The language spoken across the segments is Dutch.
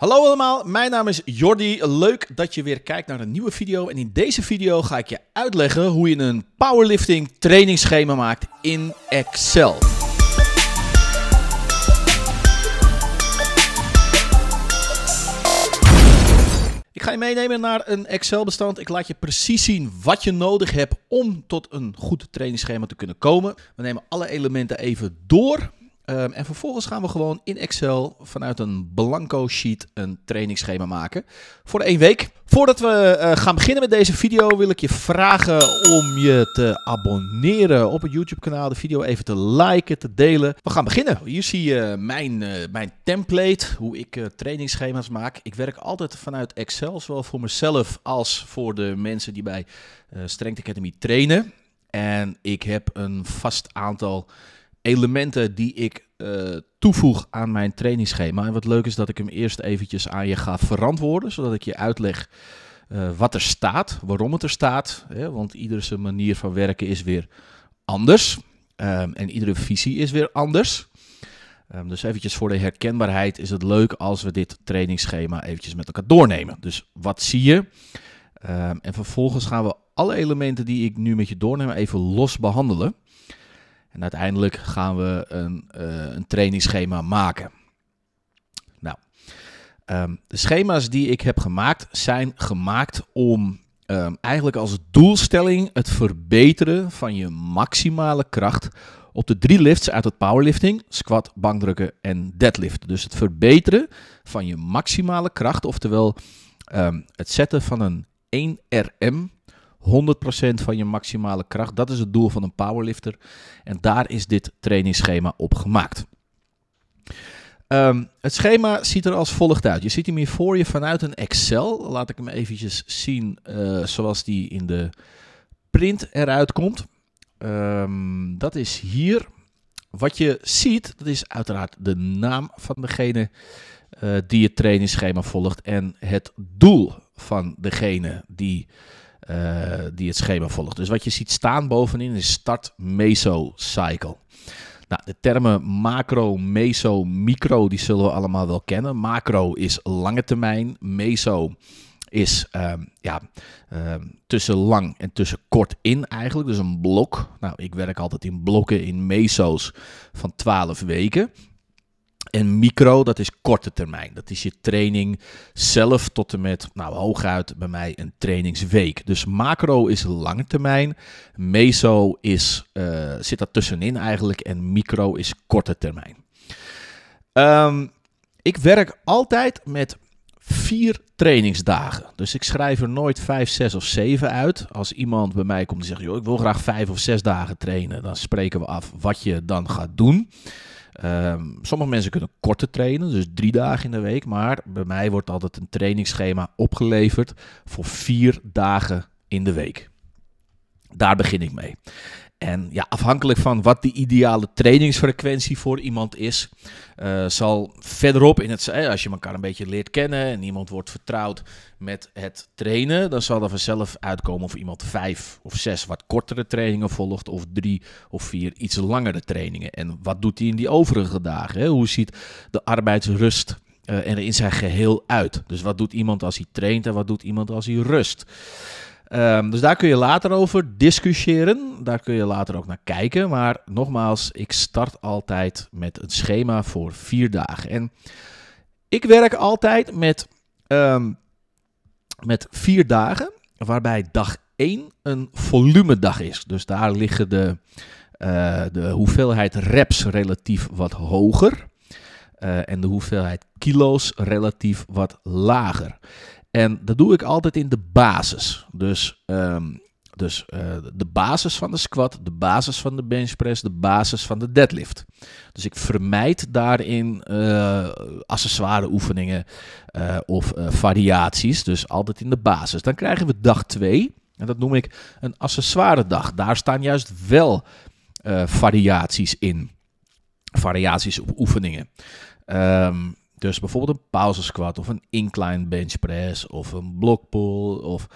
Hallo allemaal, mijn naam is Jordi. Leuk dat je weer kijkt naar een nieuwe video. En in deze video ga ik je uitleggen hoe je een powerlifting trainingsschema maakt in Excel. Ik ga je meenemen naar een Excel-bestand. Ik laat je precies zien wat je nodig hebt om tot een goed trainingsschema te kunnen komen. We nemen alle elementen even door. Um, en vervolgens gaan we gewoon in Excel vanuit een blanco sheet een trainingsschema maken voor één week. Voordat we uh, gaan beginnen met deze video wil ik je vragen om je te abonneren op het YouTube kanaal. De video even te liken, te delen. We gaan beginnen. Hier zie je mijn, uh, mijn template, hoe ik uh, trainingsschema's maak. Ik werk altijd vanuit Excel, zowel voor mezelf als voor de mensen die bij Strength Academy trainen. En ik heb een vast aantal elementen die ik uh, toevoeg aan mijn trainingsschema. En wat leuk is dat ik hem eerst eventjes aan je ga verantwoorden, zodat ik je uitleg uh, wat er staat, waarom het er staat. Hè, want iedere manier van werken is weer anders. Um, en iedere visie is weer anders. Um, dus eventjes voor de herkenbaarheid is het leuk als we dit trainingsschema eventjes met elkaar doornemen. Dus wat zie je? Um, en vervolgens gaan we alle elementen die ik nu met je doorneem even los behandelen. En uiteindelijk gaan we een, uh, een trainingsschema maken. Nou, um, de schema's die ik heb gemaakt zijn gemaakt om um, eigenlijk als doelstelling het verbeteren van je maximale kracht op de drie lifts uit het powerlifting, squat, bankdrukken en deadlift. Dus het verbeteren van je maximale kracht, oftewel um, het zetten van een 1RM 100% van je maximale kracht. Dat is het doel van een powerlifter. En daar is dit trainingsschema op gemaakt. Um, het schema ziet er als volgt uit. Je ziet hem hier voor je vanuit een Excel. Laat ik hem eventjes zien uh, zoals die in de print eruit komt. Um, dat is hier. Wat je ziet, dat is uiteraard de naam van degene uh, die het trainingsschema volgt en het doel van degene die die het schema volgt. Dus wat je ziet staan bovenin is start meso cycle. Nou, de termen macro, meso, micro, die zullen we allemaal wel kennen. Macro is lange termijn, meso is um, ja, um, tussen lang en tussen kort in eigenlijk. Dus een blok. Nou, ik werk altijd in blokken, in meso's van 12 weken. En micro, dat is korte termijn. Dat is je training zelf tot en met, nou hooguit bij mij een trainingsweek. Dus macro is lange termijn. Meso is, uh, zit daar tussenin eigenlijk. En micro is korte termijn. Um, ik werk altijd met vier trainingsdagen. Dus ik schrijf er nooit vijf, zes of zeven uit. Als iemand bij mij komt en zegt, joh, ik wil graag vijf of zes dagen trainen. Dan spreken we af wat je dan gaat doen. Um, sommige mensen kunnen korter trainen, dus drie dagen in de week. Maar bij mij wordt altijd een trainingsschema opgeleverd voor vier dagen in de week. Daar begin ik mee. En ja, afhankelijk van wat de ideale trainingsfrequentie voor iemand is, uh, zal verderop in het, als je elkaar een beetje leert kennen en iemand wordt vertrouwd met het trainen, dan zal er vanzelf uitkomen of iemand vijf of zes wat kortere trainingen volgt of drie of vier iets langere trainingen. En wat doet hij in die overige dagen? Hè? Hoe ziet de arbeidsrust uh, er in zijn geheel uit? Dus wat doet iemand als hij traint en wat doet iemand als hij rust? Um, dus daar kun je later over discussiëren. Daar kun je later ook naar kijken. Maar nogmaals, ik start altijd met een schema voor vier dagen. En ik werk altijd met, um, met vier dagen, waarbij dag 1 een volumedag is. Dus daar liggen de, uh, de hoeveelheid reps relatief wat hoger. Uh, en de hoeveelheid kilo's relatief wat lager. En dat doe ik altijd in de basis. Dus, um, dus uh, de basis van de squat, de basis van de benchpress, de basis van de deadlift. Dus ik vermijd daarin uh, accessoire oefeningen uh, of variaties. Dus altijd in de basis. Dan krijgen we dag 2. En dat noem ik een accessoire dag. Daar staan juist wel variaties in. Variaties op oefeningen. Um, Dus bijvoorbeeld een pauze squat of een incline bench press of een block pull. Of,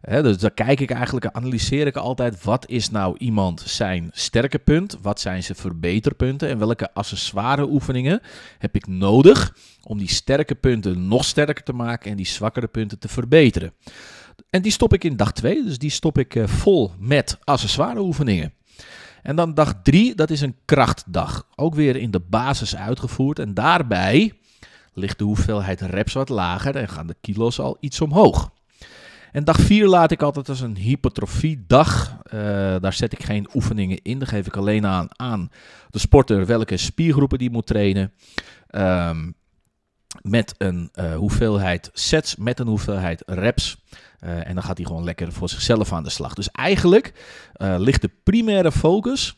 hè, dus dan kijk ik eigenlijk, analyseer ik altijd wat is nou iemand zijn sterke punt, wat zijn zijn verbeterpunten en welke accessoire oefeningen heb ik nodig om die sterke punten nog sterker te maken en die zwakkere punten te verbeteren. En die stop ik in dag 2, dus die stop ik eh, vol met accessoire oefeningen. En dan dag 3, dat is een krachtdag. Ook weer in de basis uitgevoerd. En daarbij ligt de hoeveelheid reps wat lager en gaan de kilo's al iets omhoog. En dag 4 laat ik altijd als een hypertrofiedag. Uh, daar zet ik geen oefeningen in. Daar geef ik alleen aan aan de sporter welke spiergroepen die moet trainen. Um, met een uh, hoeveelheid sets, met een hoeveelheid reps. Uh, en dan gaat hij gewoon lekker voor zichzelf aan de slag. Dus eigenlijk ligt de primaire focus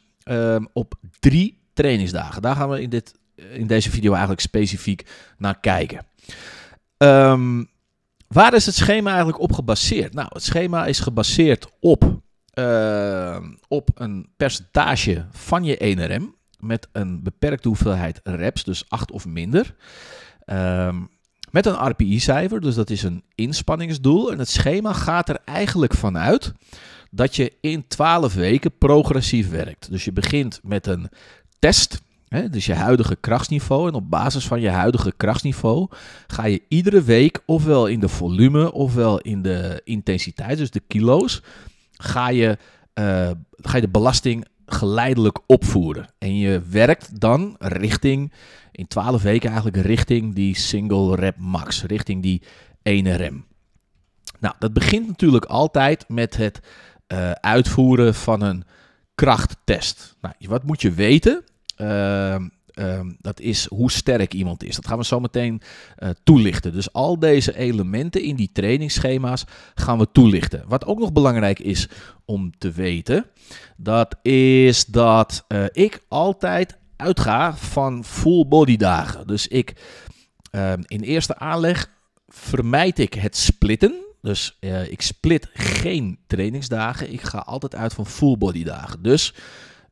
op drie trainingsdagen. Daar gaan we in dit in deze video eigenlijk specifiek naar kijken. Um, waar is het schema eigenlijk op gebaseerd? Nou, het schema is gebaseerd op, uh, op een percentage van je 1RM met een beperkte hoeveelheid reps, dus 8 of minder. Um, met een RPI-cijfer, dus dat is een inspanningsdoel. En het schema gaat er eigenlijk vanuit dat je in 12 weken progressief werkt. Dus je begint met een test dus je huidige krachtsniveau. En op basis van je huidige krachtsniveau ga je iedere week ofwel in de volume ofwel in de intensiteit, dus de kilo's, ga je, uh, ga je de belasting geleidelijk opvoeren. En je werkt dan richting, in 12 weken eigenlijk richting die single rep max, richting die ene rem. Nou, dat begint natuurlijk altijd met het uh, uitvoeren van een krachttest. Nou, wat moet je weten? Uh, dat is hoe sterk iemand is. Dat gaan we zo meteen uh, toelichten. Dus al deze elementen in die trainingsschema's gaan we toelichten. Wat ook nog belangrijk is om te weten, dat is dat uh, ik altijd uitga van full body dagen. Dus ik uh, in eerste aanleg vermijd ik het splitten. Dus uh, ik split geen trainingsdagen. Ik ga altijd uit van full body dagen. Dus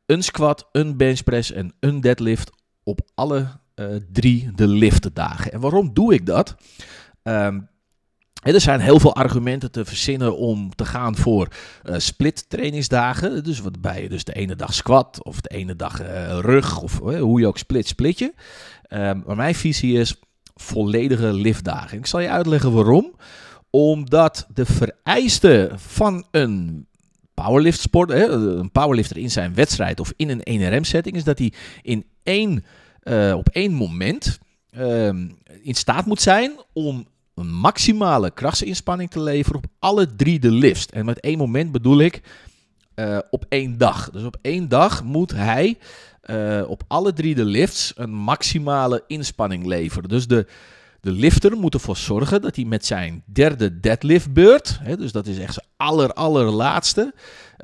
een squat, een benchpress en een deadlift op alle uh, drie de liftdagen. En waarom doe ik dat? Um, er zijn heel veel argumenten te verzinnen om te gaan voor uh, split trainingsdagen. Dus waarbij je dus de ene dag squat of de ene dag uh, rug of hoe je ook split, splitje. Um, maar mijn visie is volledige liftdagen. Ik zal je uitleggen waarom. Omdat de vereisten van een powerlift hè, een powerlifter in zijn wedstrijd of in een 1RM-setting, is dat hij in één, uh, op één moment uh, in staat moet zijn om een maximale krachtsinspanning te leveren op alle drie de lifts. En met één moment bedoel ik uh, op één dag. Dus op één dag moet hij uh, op alle drie de lifts een maximale inspanning leveren. Dus de, de lifter moet ervoor zorgen dat hij met zijn derde deadliftbeurt, hè, dus dat is echt zijn aller, allerlaatste,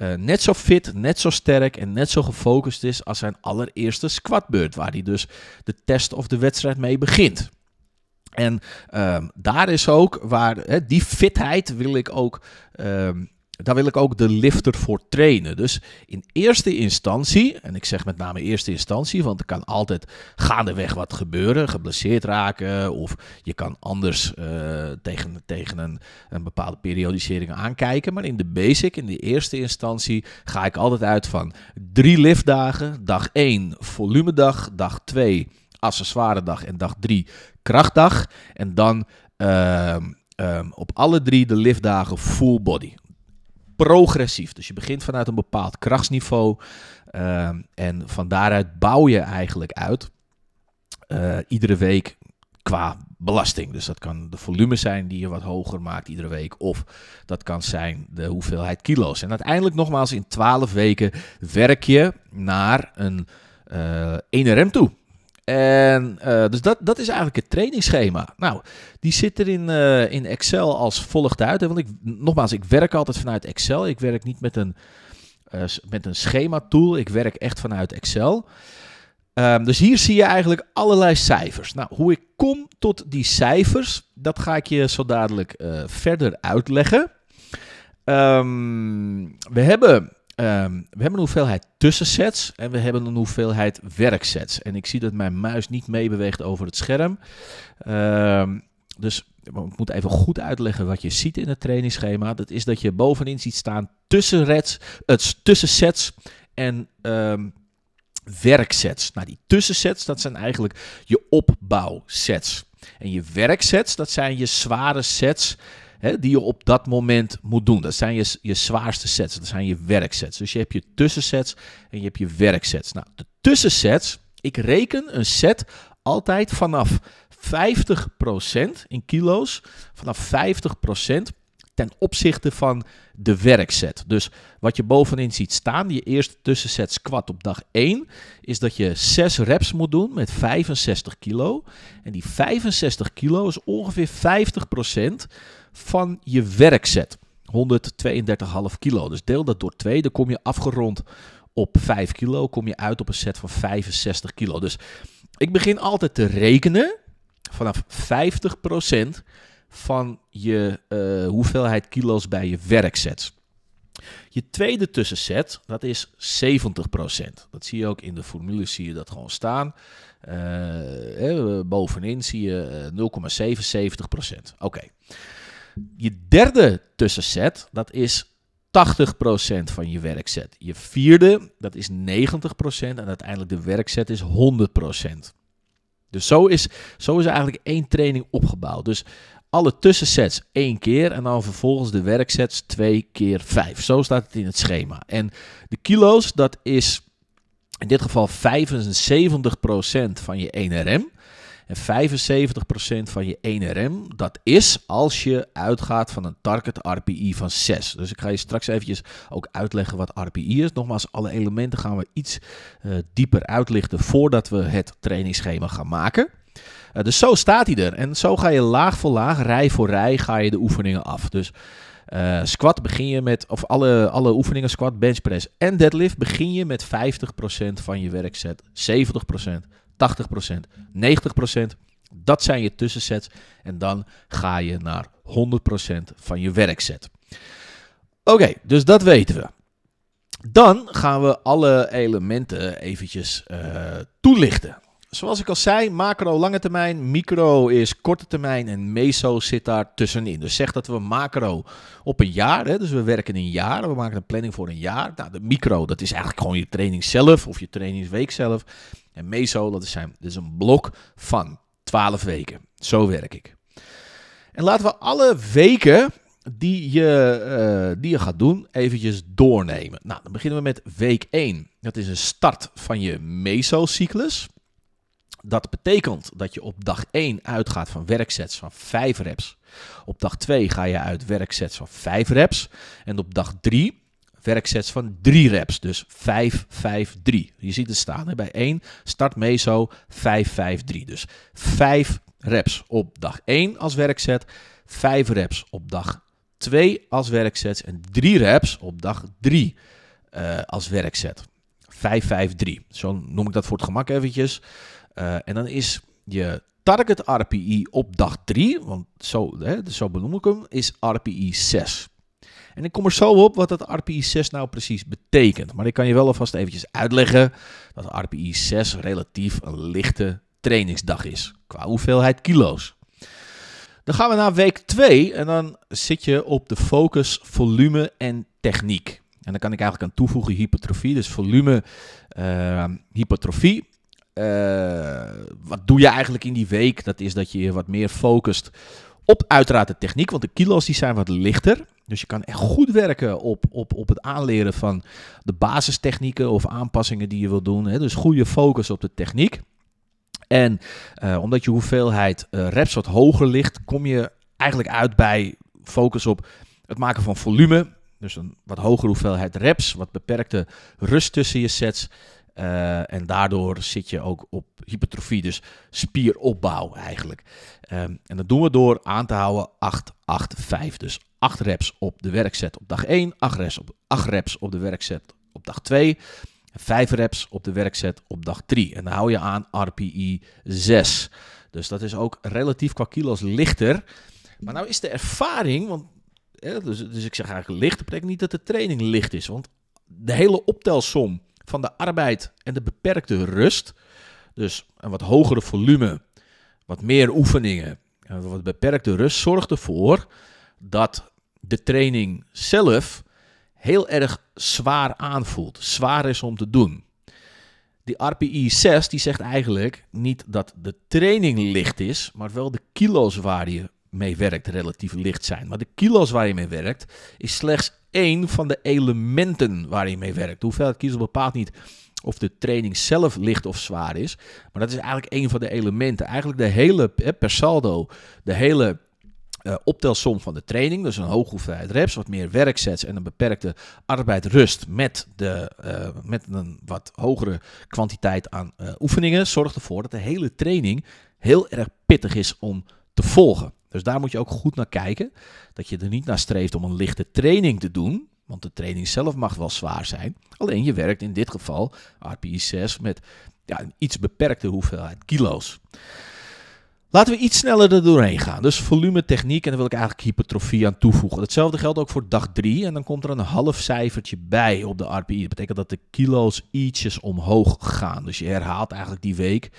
uh, net zo fit, net zo sterk en net zo gefocust is als zijn allereerste squatbeurt, waar hij dus de test of de wedstrijd mee begint. En uh, daar is ook waar, hè, die fitheid wil ik ook uh, daar wil ik ook de lifter voor trainen. Dus in eerste instantie, en ik zeg met name eerste instantie, want er kan altijd gaandeweg wat gebeuren, geblesseerd raken of je kan anders uh, tegen, tegen een, een bepaalde periodisering aankijken. Maar in de basic, in de eerste instantie, ga ik altijd uit van drie liftdagen. Dag 1 volumedag, dag 2 accessoire dag en dag 3 krachtdag. En dan uh, um, op alle drie de liftdagen full body progressief. Dus je begint vanuit een bepaald krachtsniveau. Uh, en van daaruit bouw je eigenlijk uit. Uh, iedere week qua belasting. Dus dat kan de volume zijn die je wat hoger maakt iedere week. Of dat kan zijn de hoeveelheid kilo's. En uiteindelijk nogmaals in 12 weken werk je naar een uh, 1 RM toe. En uh, dus dat, dat is eigenlijk het trainingsschema. Nou, die zit er in, uh, in Excel als volgt uit. Want ik, nogmaals, ik werk altijd vanuit Excel. Ik werk niet met een, uh, met een schema tool. Ik werk echt vanuit Excel. Um, dus hier zie je eigenlijk allerlei cijfers. Nou, hoe ik kom tot die cijfers, dat ga ik je zo dadelijk verder uitleggen. Um, we hebben Ehm, we hebben een hoeveelheid tussensets en we hebben een hoeveelheid werksets. En ik zie dat mijn muis niet meebeweegt over het scherm. Ehm, dus ik moet even goed uitleggen wat je ziet in het trainingsschema. Dat is dat je bovenin ziet staan tussenreds, het tussensets en um, werksets. Nou, die tussensets, dat zijn eigenlijk je opbouwsets. En je werksets, dat zijn je zware sets hè, die je op dat moment moet doen. Dat zijn je, je zwaarste sets, dat zijn je werksets. Dus je hebt je tussensets en je hebt je werksets. Nou, de tussensets, ik reken een set altijd vanaf 50% in kilo's, vanaf 50% ten opzichte van de werkset. Dus wat je bovenin ziet staan, je eerste tussenset squat op dag 1, is dat je 6 reps moet doen met 65 kilo. En die 65 kilo is ongeveer 50% van je werkset. 132,5 kilo. Dus deel dat door 2, dan kom je afgerond op 5 kilo, kom je uit op een set van 65 kilo. Dus ik begin altijd te rekenen vanaf 50% van je uh, hoeveelheid kilo's bij je werksets. Je tweede tussenset, dat is 70%. Dat zie je ook in de formule, zie je dat gewoon staan. Uh, bovenin zie je 0,77%. Oké. Je derde tussenset, dat is 80% van je werkset. Je vierde, dat is 90% en uiteindelijk de werkset is 100%. Dus zo is, zo is eigenlijk één training opgebouwd. Dus alle tussensets één keer en dan vervolgens de werksets twee keer vijf. Zo staat het in het schema. En de kilo's, dat is in dit geval 75% van je 1RM. En 75% van je 1RM, dat is als je uitgaat van een target RPI van 6. Dus ik ga je straks eventjes ook uitleggen wat RPI is. Nogmaals, alle elementen gaan we iets uh, dieper uitlichten voordat we het trainingsschema gaan maken. Uh, dus zo staat hij er. En zo ga je laag voor laag, rij voor rij, ga je de oefeningen af. Dus uh, squat begin je met, of alle, alle oefeningen, squat, bench press en deadlift, begin je met 50% van je werkset, 70%, 80%, 90%. Dat zijn je tussensets. En dan ga je naar 100% van je werkset. Oké, dus dat weten we. Dan gaan we alle elementen eventjes uh, toelichten. Zoals ik al zei, macro lange termijn, micro is korte termijn en meso zit daar tussenin. Dus zeg dat we macro op een jaar, hè, dus we werken een jaar, we maken een planning voor een jaar. Nou, de micro, dat is eigenlijk gewoon je training zelf of je trainingsweek zelf. En meso, dat is, zijn, dat is een blok van 12 weken. Zo werk ik. En laten we alle weken die je, uh, die je gaat doen eventjes doornemen. Nou, dan beginnen we met week 1. Dat is een start van je mesocyclus. Dat betekent dat je op dag 1 uitgaat van werksets van 5 reps. Op dag 2 ga je uit werksets van 5 reps. En op dag 3 werksets van 3 reps. Dus 5, 5, 3. Je ziet het staan hè? bij 1. Start meso 5, 5, 3. Dus 5 reps op dag 1 als werkset. 5 reps op dag 2 als werkset. En 3 reps op dag 3 uh, als werkset. 5, 5, 3. Zo noem ik dat voor het gemak eventjes. Uh, en dan is je target RPI op dag 3, want zo, hè, zo benoem ik hem, is RPI 6. En ik kom er zo op wat dat RPI 6 nou precies betekent. Maar ik kan je wel alvast eventjes uitleggen dat RPI 6 relatief een lichte trainingsdag is. Qua hoeveelheid kilo's. Dan gaan we naar week 2 en dan zit je op de focus volume en techniek. En dan kan ik eigenlijk aan toevoegen hypertrofie. Dus volume, uh, hypertrofie. Uh, wat doe je eigenlijk in die week? Dat is dat je je wat meer focust op uiteraard de techniek, want de kilo's die zijn wat lichter. Dus je kan echt goed werken op, op, op het aanleren van de basistechnieken of aanpassingen die je wil doen. Hè. Dus goede focus op de techniek. En uh, omdat je hoeveelheid uh, reps wat hoger ligt, kom je eigenlijk uit bij focus op het maken van volume. Dus een wat hogere hoeveelheid reps, wat beperkte rust tussen je sets. Uh, en daardoor zit je ook op hypertrofie, dus spieropbouw eigenlijk. Um, en dat doen we door aan te houden 8, 8, 5. Dus 8 reps op de werkset op dag 1, 8 reps op, 8 reps op de werkset op dag 2, 5 reps op de werkset op dag 3. En dan hou je aan RPI 6. Dus dat is ook relatief qua kilo's lichter. Maar nou is de ervaring, want, dus, dus ik zeg eigenlijk licht, betekent niet dat de training licht is. Want de hele optelsom van de arbeid en de beperkte rust, dus een wat hogere volume, wat meer oefeningen, en wat beperkte rust, zorgt ervoor dat de training zelf heel erg zwaar aanvoelt. Zwaar is om te doen. Die RPI 6 die zegt eigenlijk niet dat de training licht is, maar wel de kilo's waar je mee werkt relatief licht zijn. Maar de kilo's waar je mee werkt is slechts één van de elementen waar je mee werkt. De hoeveelheid kilo's bepaalt niet of de training zelf licht of zwaar is, maar dat is eigenlijk één van de elementen. Eigenlijk de hele per saldo, de hele uh, optelsom van de training. Dus een hoge hoeveelheid reps, wat meer werksets en een beperkte arbeid rust met, de, uh, met een wat hogere kwantiteit aan uh, oefeningen. Zorgt ervoor dat de hele training heel erg pittig is om te volgen. Dus daar moet je ook goed naar kijken. Dat je er niet naar streeft om een lichte training te doen. Want de training zelf mag wel zwaar zijn. Alleen je werkt in dit geval, RPI 6, met ja, een iets beperkte hoeveelheid kilo's. Laten we iets sneller er doorheen gaan. Dus volume, techniek en dan wil ik eigenlijk hypertrofie aan toevoegen. Hetzelfde geldt ook voor dag 3 en dan komt er een half cijfertje bij op de RPI. Dat betekent dat de kilo's ietsjes omhoog gaan. Dus je herhaalt eigenlijk die week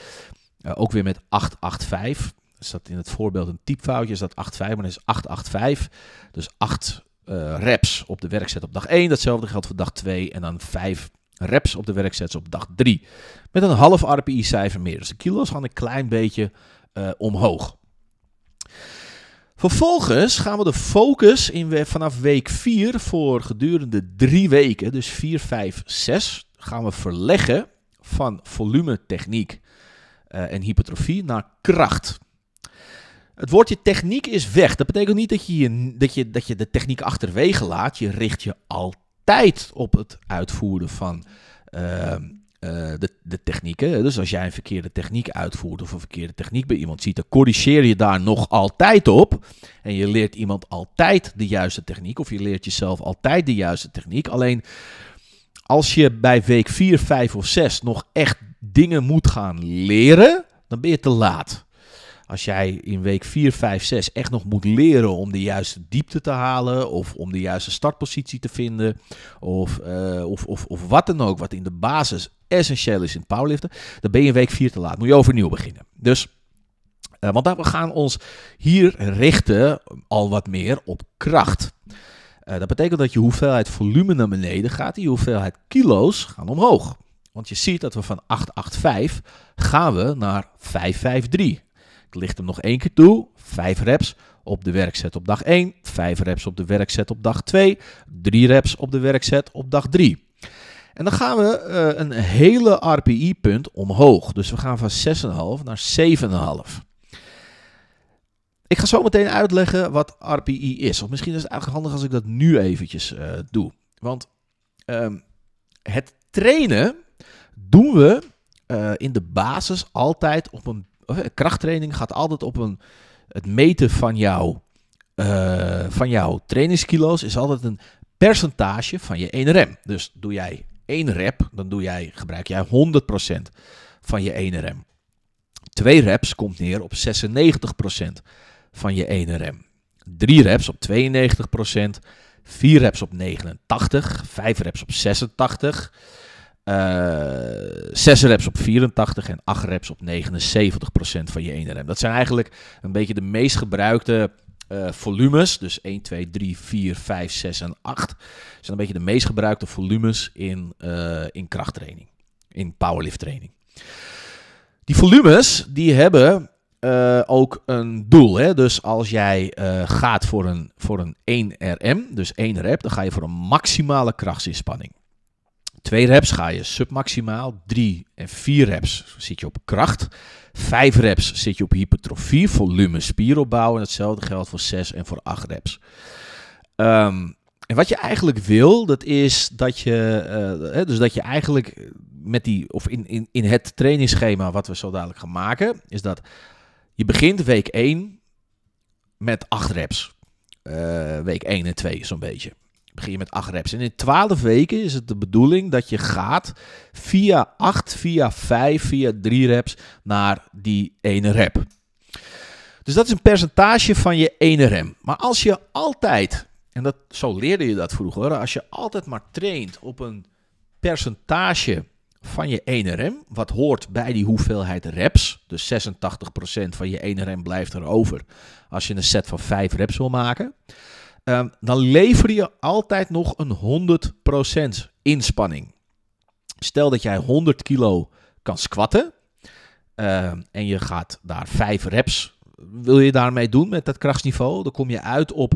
uh, ook weer met 885. Er staat in het voorbeeld een typfoutje, is dat 8,5, maar dat is 885. Dus 8 uh, reps op de werkzet op dag 1. Datzelfde geldt voor dag 2 en dan 5 reps op de werkzet op dag 3. Met een half RPI-cijfer meer. Dus de kilo's gaan een klein beetje uh, omhoog. Vervolgens gaan we de focus in, vanaf week 4 voor gedurende drie weken, dus 4, 5, 6, gaan we verleggen van volume, techniek uh, en hypertrofie naar kracht. Het woordje techniek is weg. Dat betekent niet dat je, dat, je, dat je de techniek achterwege laat. Je richt je altijd op het uitvoeren van uh, uh, de, de technieken. Dus als jij een verkeerde techniek uitvoert of een verkeerde techniek bij iemand ziet, dan corrigeer je daar nog altijd op. En je leert iemand altijd de juiste techniek of je leert jezelf altijd de juiste techniek. Alleen als je bij week 4, 5 of 6 nog echt dingen moet gaan leren, dan ben je te laat. Als jij in week 4, 5, 6 echt nog moet leren om de juiste diepte te halen, of om de juiste startpositie te vinden, of, uh, of, of, of wat dan ook, wat in de basis essentieel is in powerliften, dan ben je in week 4 te laat. Moet je overnieuw beginnen. Dus, uh, want we gaan ons hier richten al wat meer op kracht. Uh, dat betekent dat je hoeveelheid volume naar beneden gaat, die hoeveelheid kilo's gaan omhoog. Want je ziet dat we van 885 gaan we naar 553. Ik licht hem nog één keer toe. 5 reps op de werkset op dag 1. 5 reps op de werkset op dag 2. 3 reps op de werkset op dag 3. En dan gaan we uh, een hele RPI-punt omhoog. Dus we gaan van 6,5 naar 7,5. Ik ga zo meteen uitleggen wat RPI is. Of misschien is het eigenlijk handig als ik dat nu eventjes uh, doe. Want um, het trainen doen we uh, in de basis altijd op een krachttraining gaat altijd op een, het meten van, jou, uh, van jouw trainingskilo's is altijd een percentage van je 1 rem. Dus doe jij 1 rep, dan doe jij, gebruik jij 100% van je 1 rem. 2 reps komt neer op 96% van je 1 rem. 3 reps op 92%, 4 reps op 89, 5 reps op 86, uh, eh, 6 reps op 84 en 8 reps op 79% van je ene rem. Dat zijn eigenlijk een beetje de meest gebruikte uh, volumes. Dus 1, 2, 3, 4, 5, 6 en 8. Dat zijn een beetje de meest gebruikte volumes in, uh, in krachttraining. In powerlift training. Die volumes die hebben uh, ook een doel. Hè? Dus als jij uh, gaat voor een, voor een 1 RM, dus 1 rep, dan ga je voor een maximale krachtsinspanning. Twee reps ga je submaximaal. Drie en vier reps zit je op kracht. Vijf reps zit je op hypertrofie, volume, spieropbouw. En hetzelfde geldt voor zes en voor acht reps. Um, en wat je eigenlijk wil, dat is dat je, uh, dus dat je eigenlijk met die, of in, in, in het trainingsschema wat we zo dadelijk gaan maken, is dat je begint week 1 met 8 reps. Uh, week 1 en 2 zo'n beetje begin je met 8 reps. En in 12 weken is het de bedoeling dat je gaat via 8, via 5, via 3 reps naar die ene rep. Dus dat is een percentage van je ene rem. Maar als je altijd en dat, zo leerde je dat vroeger, als je altijd maar traint op een percentage van je 1RM, wat hoort bij die hoeveelheid reps, dus 86% van je 1RM blijft erover als je een set van 5 reps wil maken, ehm, dan lever je altijd nog een 100% inspanning. Stel dat jij 100 kilo kan squatten ehm, en je gaat daar 5 reps, wil je daarmee doen met dat krachtsniveau, dan kom je uit op,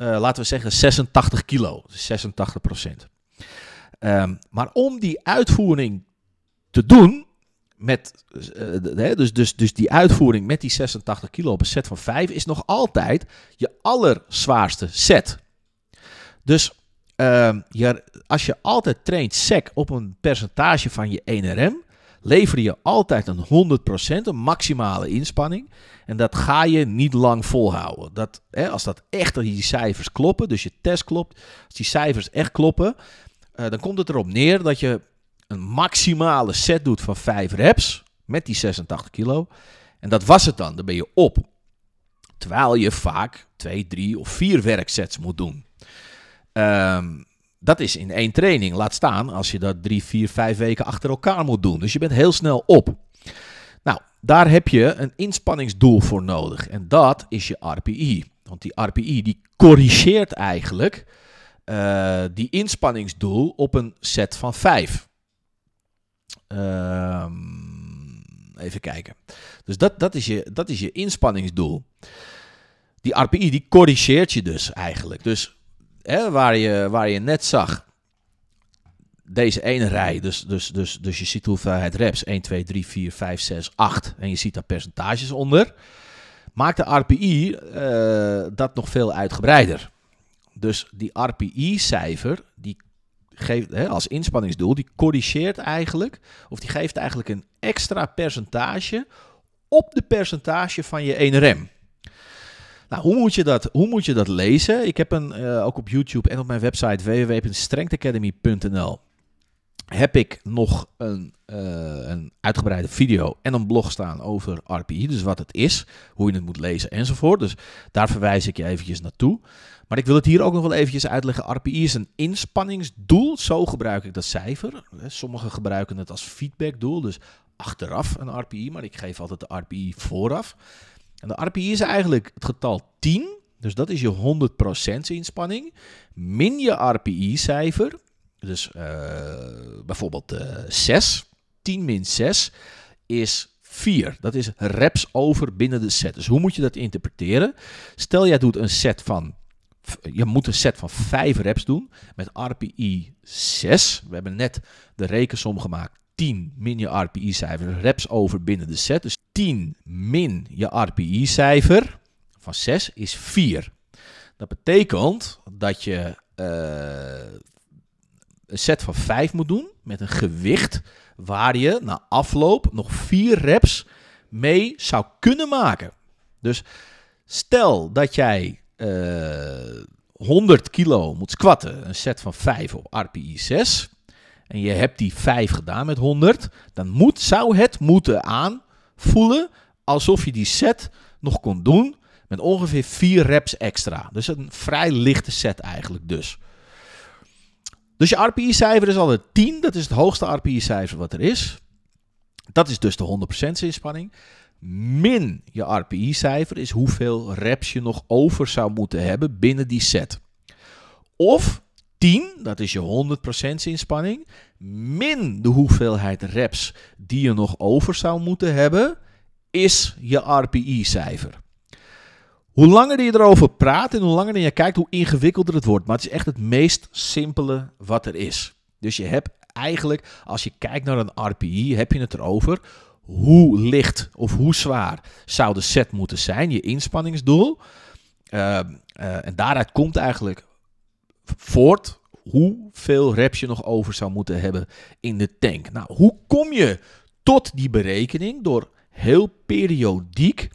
uh, laten we zeggen, 86 kilo, 86%. Um, maar om die uitvoering te doen, met, uh, dus, dus, dus die uitvoering met die 86 kilo op een set van 5 is nog altijd je allerzwaarste set. Dus uh, je, als je altijd traint sec op een percentage van je 1RM, lever je altijd een 100%, een maximale inspanning. En dat ga je niet lang volhouden. Dat, hè, als dat echt die cijfers kloppen, dus je test klopt, als die cijfers echt kloppen, uh, dan komt het erop neer dat je een maximale set doet van 5 reps met die 86 kilo. En dat was het dan, dan ben je op. Terwijl je vaak 2, 3 of 4 werksets moet doen. Um, dat is in één training. Laat staan als je dat 3, 4, 5 weken achter elkaar moet doen. Dus je bent heel snel op. Nou, daar heb je een inspanningsdoel voor nodig. En dat is je RPI. Want die RPI die corrigeert eigenlijk uh, die inspanningsdoel op een set van 5. Uh, even kijken. Dus dat, dat, is je, dat is je inspanningsdoel. Die RPI die corrigeert je dus eigenlijk. Dus hè, waar, je, waar je net zag, deze ene rij, dus, dus, dus, dus je ziet hoeveelheid reps, 1, 2, 3, 4, 5, 6, 8. En je ziet daar percentages onder. Maakt de RPI uh, dat nog veel uitgebreider. Dus die RPI-cijfer, geeft hè, als inspanningsdoel, die corrigeert eigenlijk, of die geeft eigenlijk een extra percentage op de percentage van je 1RM. Nou, hoe moet je dat, hoe moet je dat lezen? Ik heb een, uh, ook op YouTube en op mijn website www.strengthacademy.nl heb ik nog een, uh, een uitgebreide video en een blog staan over RPI. Dus wat het is, hoe je het moet lezen enzovoort. Dus daar verwijs ik je eventjes naartoe. Maar ik wil het hier ook nog wel eventjes uitleggen. RPI is een inspanningsdoel. Zo gebruik ik dat cijfer. Sommigen gebruiken het als feedbackdoel. Dus achteraf een RPI. Maar ik geef altijd de RPI vooraf. En de RPI is eigenlijk het getal 10. Dus dat is je 100% inspanning. Min je RPI-cijfer. Dus uh, bijvoorbeeld uh, 6. 10 min 6 is 4. Dat is reps over binnen de set. Dus hoe moet je dat interpreteren? Stel jij doet een set van je moet een set van 5 reps doen met RPI 6. We hebben net de rekensom gemaakt. 10 min je RPI-cijfer, reps over binnen de set. Dus 10 min je RPI-cijfer van 6 is 4. Dat betekent dat je uh, een set van 5 moet doen met een gewicht waar je na afloop nog 4 reps mee zou kunnen maken. Dus stel dat jij 100 eh, kilo moet squatten, een set van 5 op RPI 6, en je hebt die 5 gedaan met 100, dan moet, zou het moeten aanvoelen alsof je die set nog kon doen met ongeveer 4 reps extra. Dus een vrij lichte set eigenlijk dus. Dus je RPI-cijfer is altijd 10, dat is het hoogste RPI-cijfer wat er is. Dat is dus de 100% inspanning min je RPI-cijfer is hoeveel reps je nog over zou moeten hebben binnen die set. Of 10, dat is je 100% inspanning, min de hoeveelheid reps die je nog over zou moeten hebben, is je RPI-cijfer. Hoe langer je erover praat en hoe langer je kijkt, hoe ingewikkelder het wordt. Maar het is echt het meest simpele wat er is. Dus je hebt eigenlijk, als je kijkt naar een RPI, heb je het erover hoe licht of hoe zwaar zou de set moeten zijn, je inspanningsdoel. Uh, uh, en daaruit komt eigenlijk voort hoeveel reps je nog over zou moeten hebben in de tank. Nou, hoe kom je tot die berekening? Door heel periodiek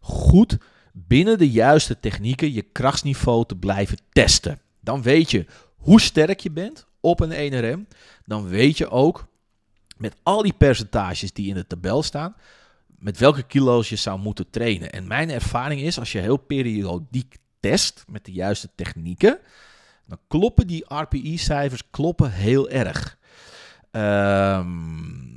goed binnen de juiste technieken je krachtsniveau te blijven testen. Dan weet je hoe sterk je bent op een 1RM. Dan weet je ook met al die percentages die in de tabel staan, met welke kilo's je zou moeten trainen. En mijn ervaring is, als je heel periodiek test met de juiste technieken, dan kloppen die RPI-cijfers kloppen heel erg. Ehm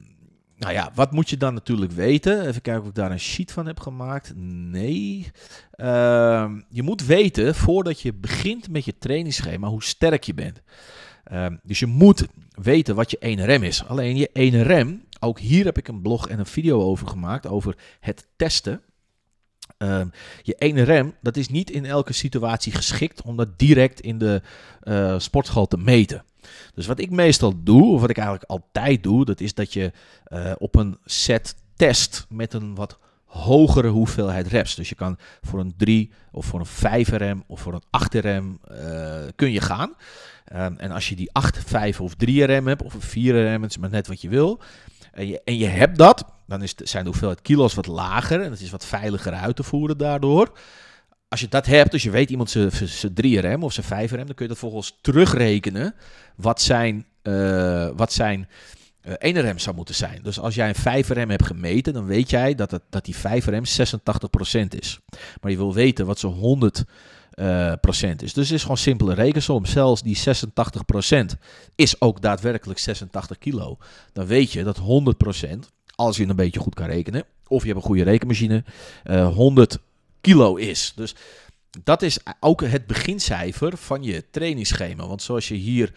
nou ja, wat moet je dan natuurlijk weten? Even kijken of ik daar een sheet van heb gemaakt. Nee. Ehm, je moet weten, voordat je begint met je trainingsschema, hoe sterk je bent. Ehm, dus je moet weten wat je 1RM is. Alleen je 1RM, ook hier heb ik een blog en een video over gemaakt, over het testen. Um, je 1RM, dat is niet in elke situatie geschikt om dat direct in de uh, sportschool te meten. Dus wat ik meestal doe, of wat ik eigenlijk altijd doe, dat is dat je uh, op een set test met een wat hogere hoeveelheid reps. Dus je kan voor een 3 of voor een 5 rem of voor een 8 rem uh, kun je gaan. Um, en als je die 8, 5 of 3 rem hebt, of een 4 rem, het is maar net wat je wil. En je, en je hebt dat, dan is zijn de hoeveelheid kilo's wat lager en het is wat veiliger uit te voeren daardoor als je dat hebt, dus je weet iemand zijn 3 rem of zijn 5 rem, dan kun je dat volgens terugrekenen wat zijn, uh, wat zijn uh, 1 rem zou moeten zijn. Dus als jij een 5 rem hebt gemeten, dan weet jij dat, dat die 5 rem 86% is. Maar je wil weten wat zo'n 100 uh, procent is. Dus het is gewoon simpele rekensom. Zelfs die 86% is ook daadwerkelijk 86 kilo. Dan weet je dat 100%, als je een beetje goed kan rekenen, of je hebt een goede rekenmachine, uh, 100 kilo is. Dus dat is ook het begincijfer van je trainingsschema. Want zoals je hier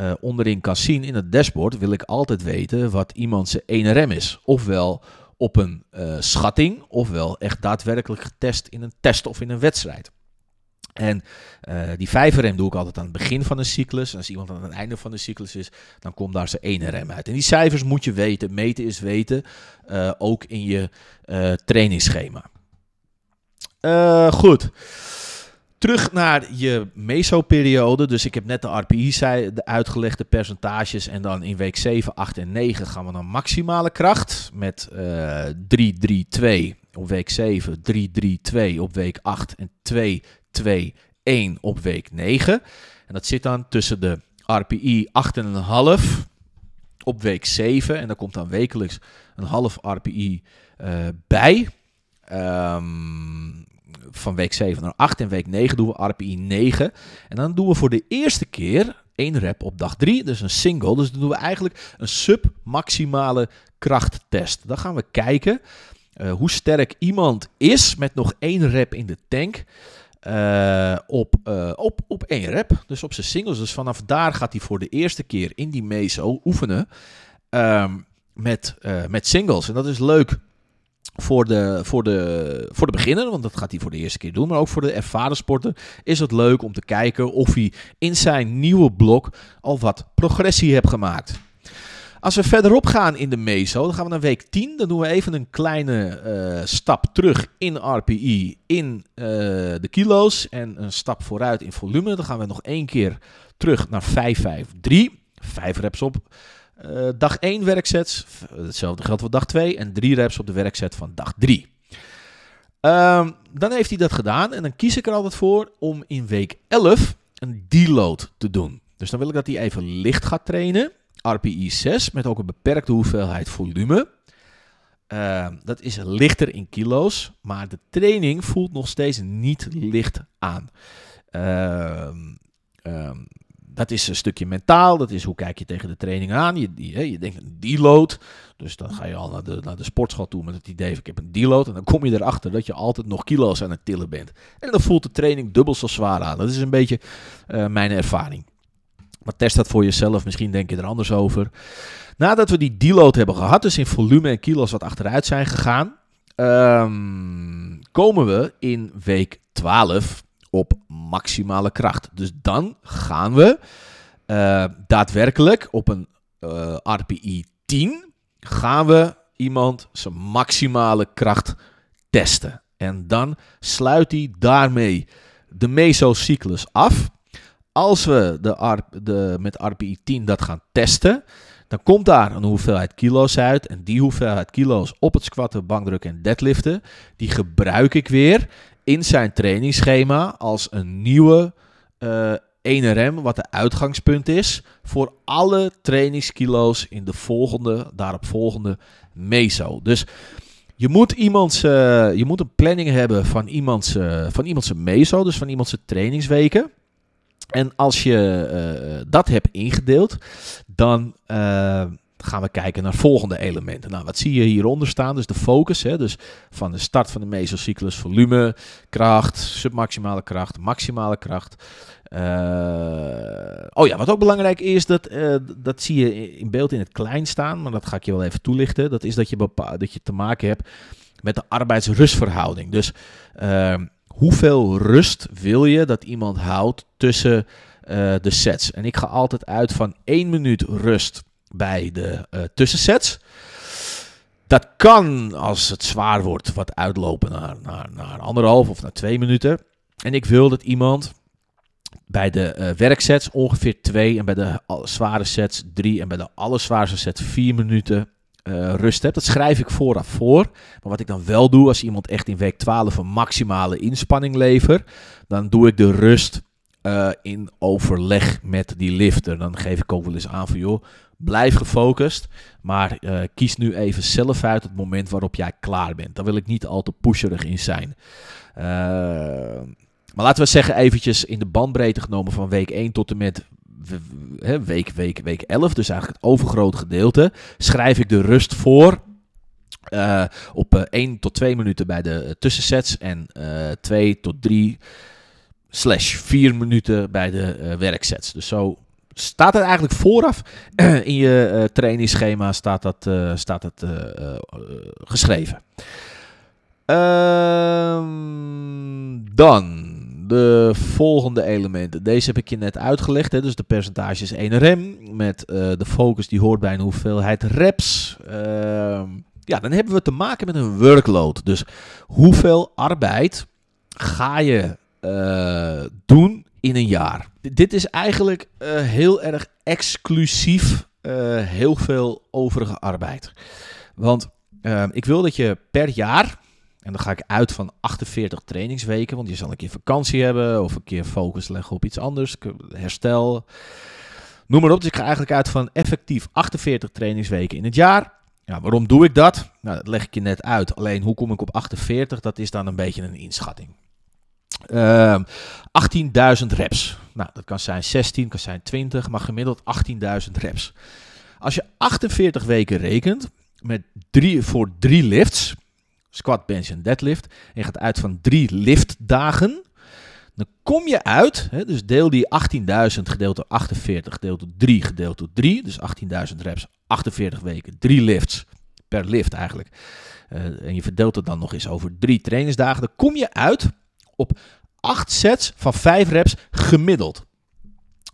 uh, onderin kan zien in het dashboard, wil ik altijd weten wat iemand zijn 1RM is. Ofwel op een uh, schatting, ofwel echt daadwerkelijk getest in een test of in een wedstrijd. En uh, die 5RM doe ik altijd aan het begin van een cyclus. En als iemand aan het einde van de cyclus is, dan komt daar zijn 1RM uit. En die cijfers moet je weten. Meten is weten, ook in je trainingsschema. Goed. Terug naar je mesoperiode. Dus ik heb net de RPI de uitgelegde percentages. En dan in week 7, 8 en 9 gaan we naar maximale kracht. Met uh, 3, 3, 2 op week 7, 3, 3, 2 op week 8 en 2, 2, 1 op week 9. En dat zit dan tussen de RPI 8,5 op week 7. En daar komt dan wekelijks een half RPI uh, bij. Um, van week 7 naar 8 en week 9 doen we RPI 9. En dan doen we voor de eerste keer één rep op dag 3, dus een single. Dus dan doen we eigenlijk een submaximale krachttest. Dan gaan we kijken uh, hoe sterk iemand is met nog één rep in de tank. Uh, op, uh, op, op één rep, dus op zijn singles. Dus vanaf daar gaat hij voor de eerste keer in die meso oefenen um, met, met singles. En dat is leuk voor de, voor, de, voor de beginner, want dat gaat hij voor de eerste keer doen. Maar ook voor de ervaren sporter is het leuk om te kijken of hij in zijn nieuwe blok al wat progressie heeft gemaakt. Als we verderop gaan in de meso, dan gaan we naar week 10. Dan doen we even een kleine uh, stap terug in RPI, in uh, de kilo's. En een stap vooruit in volume. Dan gaan we nog één keer terug naar 553. Vijf reps op. Uh, dag 1 werksets, hetzelfde geldt voor dag 2 en 3 reps op de werkset van dag 3. Um, dan heeft hij dat gedaan en dan kies ik er altijd voor om in week 11 een deload te doen. Dus dan wil ik dat hij even licht gaat trainen. RPI 6 met ook een beperkte hoeveelheid volume. Uh, dat is lichter in kilo's, maar de training voelt nog steeds niet licht aan. Uh, dat is een stukje mentaal. Dat is hoe kijk je tegen de training aan. Je, je, denkt een deload. Dus dan ga je al naar de, naar de sportschool toe met het idee: ik heb een deload. En dan kom je erachter dat je altijd nog kilo's aan het tillen bent. En dan voelt de training dubbel zo zwaar aan. Dat is een beetje uh, mijn ervaring. Maar test dat voor jezelf. Misschien denk je er anders over. Nadat we die deload hebben gehad, dus in volume en kilo's wat achteruit zijn gegaan, um, komen we in week 12 op maximale kracht. Dus dan gaan we uh, daadwerkelijk op een uh, RPI 10 gaan we iemand zijn maximale kracht testen. En dan sluit hij daarmee de mesocyclus af. Als we de, de, met RPI 10 dat gaan testen, dan komt daar een hoeveelheid kilo's uit. En die hoeveelheid kilo's op het squatten, bankdrukken en deadliften, die gebruik ik weer in zijn trainingsschema als een nieuwe uh, 1RM, wat de uitgangspunt is voor alle trainingskilo's in de volgende, daarop volgende meso. Dus Je moet, iemands, uh, je moet een planning hebben van iemands, uh, van iemands meso, dus van iemands trainingsweken. En als je dat hebt ingedeeld, dan gaan we kijken naar volgende elementen. Nou, wat zie je hieronder staan? Dus de focus, hè? dus van de start van de mesocyclus, volume, kracht, submaximale kracht, maximale kracht. oh ja, wat ook belangrijk is, dat, dat zie je in beeld in het klein staan, maar dat ga ik je wel even toelichten. Dat is dat je, dat je te maken hebt met de arbeidsrustverhouding. Dus hoeveel rust wil je dat iemand houdt tussen de sets? En ik ga altijd uit van één minuut rust bij de uh, tussensets. Dat kan, als het zwaar wordt, wat uitlopen naar, naar, naar anderhalf of naar twee minuten. En ik wil dat iemand bij de uh, werksets ongeveer twee en bij de zware sets drie en bij de allerzwaarste sets vier minuten uh, rust hebt. Dat schrijf ik vooraf voor. Maar wat ik dan wel doe, als iemand echt in week 12 een maximale inspanning levert, dan doe ik de rust in overleg met die lifter. Dan geef ik ook wel eens aan van joh, blijf gefocust, maar uh, kies nu even zelf uit het moment waarop jij klaar bent. Daar wil ik niet al te pusherig in zijn. maar laten we zeggen eventjes in de bandbreedte genomen van week 1 tot en met week, week, week 11, dus eigenlijk het overgrote gedeelte, schrijf ik de rust voor. Uh, op uh, 1 tot 2 minuten bij de uh, tussensets en 2 tot 3 slash 4 minuten bij de werksets. Dus zo staat het eigenlijk vooraf in je trainingsschema staat dat, staat het, geschreven. Ehm, dan de volgende elementen. Deze heb ik je net uitgelegd. Hè? Dus de percentages 1 rem met uh, de focus die hoort bij een hoeveelheid reps. Uh, ja, dan hebben we te maken met een workload. Dus hoeveel arbeid ga je uh, doen in een jaar? Dit is eigenlijk heel erg exclusief heel veel overige arbeid. Want ik wil dat je per jaar en dan ga ik uit van 48 trainingsweken, want je zal een keer vakantie hebben of een keer focus leggen op iets anders, herstel. Noem maar op. Dus ik ga eigenlijk uit van effectief 48 trainingsweken in het jaar. Ja, waarom doe ik dat? Nou, dat leg ik je net uit. Alleen hoe kom ik op 48? Dat is dan een beetje een inschatting. Uh, ehm, 18.000 reps. Nou, dat kan zijn 16, kan zijn 20, maar gemiddeld 18.000 reps. Als je 48 weken rekent met drie, voor drie lifts, squat, bench en deadlift. En je gaat uit van drie liftdagen. Dan kom je uit, hè, dus deel die 18.000 gedeeld door 48, gedeeld door 3, gedeeld door 3. Dus 18.000 reps, 48 weken, drie lifts per lift eigenlijk. Uh, en je verdeelt het dan nog eens over drie trainingsdagen. Dan kom je uit op 8 sets van 5 reps gemiddeld.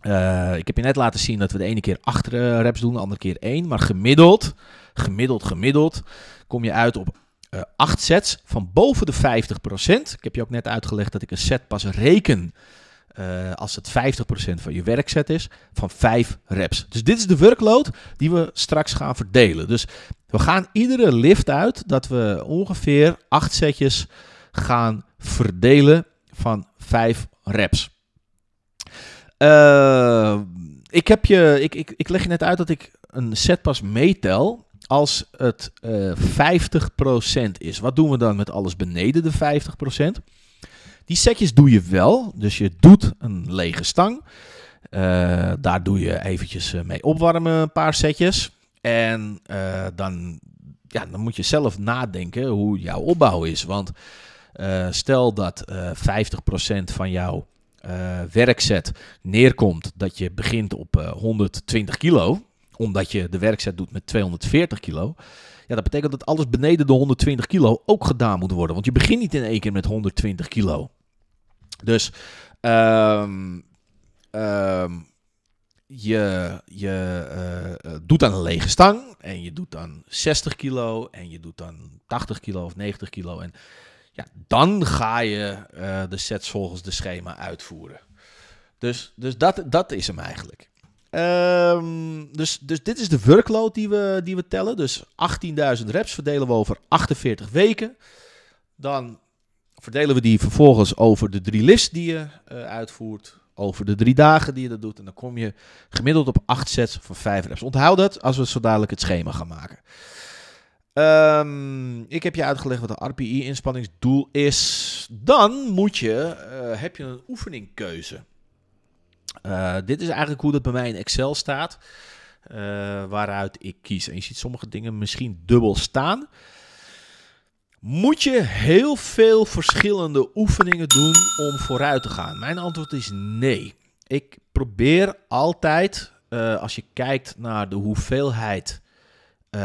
Uh, ik heb je net laten zien dat we de ene keer 8 uh, reps doen, de andere keer 1. Maar gemiddeld, gemiddeld, gemiddeld, kom je uit op uh, acht sets van boven de 50%. Ik heb je ook net uitgelegd dat ik een set pas reken uh, als het 50% van je werkset is, van 5 reps. Dus dit is de workload die we straks gaan verdelen. Dus we gaan iedere lift uit dat we ongeveer 8 setjes gaan verdelen van 5 reps. Uh, ik, heb je, ik, ik, ik leg je net uit dat ik een set pas meetel als het uh, eh, 50% is, wat doen we dan met alles beneden de 50%? Die setjes doe je wel. Dus je doet een lege stang. Uh, daar doe je eventjes eh, mee opwarmen, een paar setjes. En dan, ja, dan moet je zelf nadenken hoe jouw opbouw is. Want stel dat 50% van jouw werkset neerkomt dat je begint op 120 kilo omdat je de werkzet doet met 240 kilo. Ja, dat betekent dat alles beneden de 120 kilo ook gedaan moet worden. Want je begint niet in één keer met 120 kilo. Dus um, um, je, je uh, doet dan een lege stang. En je doet dan 60 kilo. En je doet dan 80 kilo of 90 kilo. En dan ga je uh, de sets volgens de schema uitvoeren. Dus, dus dat, dat is hem eigenlijk. Um, dus, dus dit is de workload die we, die we tellen. Dus 18.000 reps verdelen we over 48 weken. Dan verdelen we die vervolgens over de drie lifts die je uh, uitvoert. Over de drie dagen die je dat doet. En dan kom je gemiddeld op 8 sets van 5 reps. Onthoud dat als we zo dadelijk het schema gaan maken. Ehm, ik heb je uitgelegd wat een RPI-inspanningsdoel is. Dan moet je, eh, heb je een oefeningkeuze. Uh, dit is eigenlijk hoe dat bij mij in Excel staat. Uh, waaruit ik kies. En je ziet sommige dingen misschien dubbel staan. Moet je heel veel verschillende oefeningen doen om vooruit te gaan? Mijn antwoord is nee. Ik probeer altijd, als je kijkt naar de hoeveelheid uh,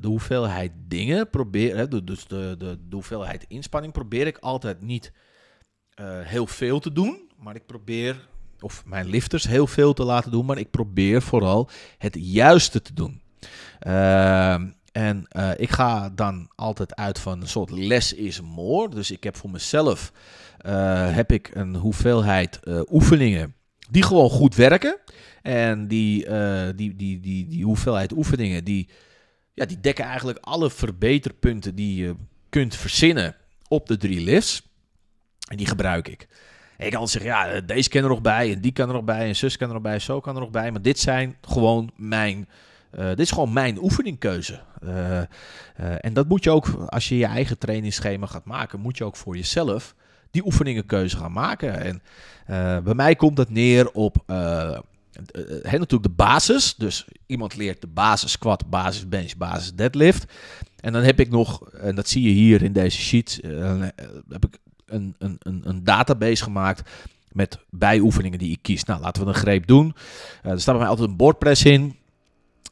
de hoeveelheid dingen probeer, hè, dus de, de, de, hoeveelheid inspanning probeer ik altijd niet uh, heel veel te doen, maar ik probeer, of mijn lifters heel veel te laten doen, maar ik probeer vooral het juiste te doen. Uh, en ik ga dan altijd uit van een soort less is more. Dus ik heb voor mezelf heb ik een hoeveelheid oefeningen die gewoon goed werken. En die, die, die, die, die hoeveelheid oefeningen, die, ja, die dekken eigenlijk alle verbeterpunten die je kunt verzinnen op de drie lifts. En die gebruik ik. ik kan zeggen, ja, eh, deze kan er nog bij, en die kan er nog bij, en zus kan er nog bij, zo kan er nog bij. Maar dit zijn gewoon mijn, uh, dit is gewoon mijn oefeningkeuze. Uh, en dat moet je ook, als je je eigen trainingsschema gaat maken, moet je ook voor jezelf die oefeningenkeuze gaan maken. En bij mij komt dat neer op He, eh, eh, natuurlijk de basis. Dus iemand leert de basis squat, basis bench, basis deadlift. En dan heb ik nog, en dat zie je hier in deze sheet, uh, heb ik een, een, een, database gemaakt met bijoefeningen die ik kies. Nou, laten we een greep doen. Er staat bij mij altijd een boardpress in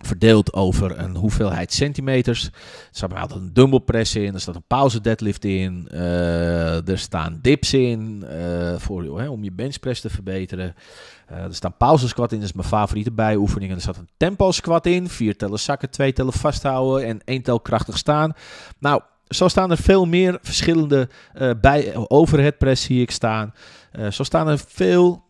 verdeeld over een hoeveelheid centimeters. Er staat altijd een dumbbell press in, er staat een pauze deadlift in, uh, er staan dips in uh, voor, hè, om je benchpress te verbeteren. Uh, er staan pauze squat in, dat is mijn favoriete bijoefening. En er staat een tempo squat in, vier tellen zakken, twee tellen vasthouden en één tel krachtig staan. Nou, zo staan er veel meer verschillende bij overhead press zie ik staan. zo staan er veel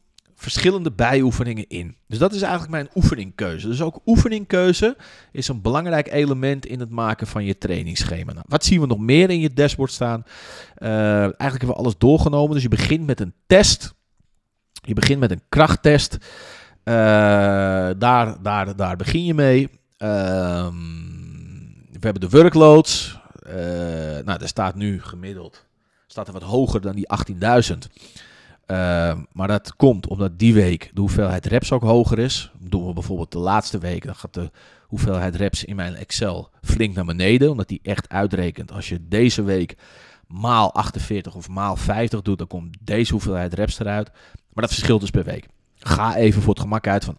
verschillende bijoefeningen in. Dus dat is eigenlijk mijn oefeningkeuze. Dus ook oefeningkeuze is een belangrijk element in het maken van je trainingsschema. Nou, wat zien we nog meer in je dashboard staan? Uh, eigenlijk hebben we alles doorgenomen. Dus je begint met een test. Je begint met een krachttest. Uh, daar, daar, daar begin je mee. Uh, we hebben de workloads. Uh, nou, er staat nu gemiddeld staat er wat hoger dan die 18.000. Uh, maar dat komt omdat die week de hoeveelheid reps ook hoger is. Doen we bijvoorbeeld de laatste week, dan gaat de hoeveelheid reps in mijn Excel flink naar beneden. Omdat die echt uitrekent. Als je deze week maal 48 of maal 50 doet, dan komt deze hoeveelheid reps eruit. Maar dat verschilt dus per week. Ga even voor het gemak uit van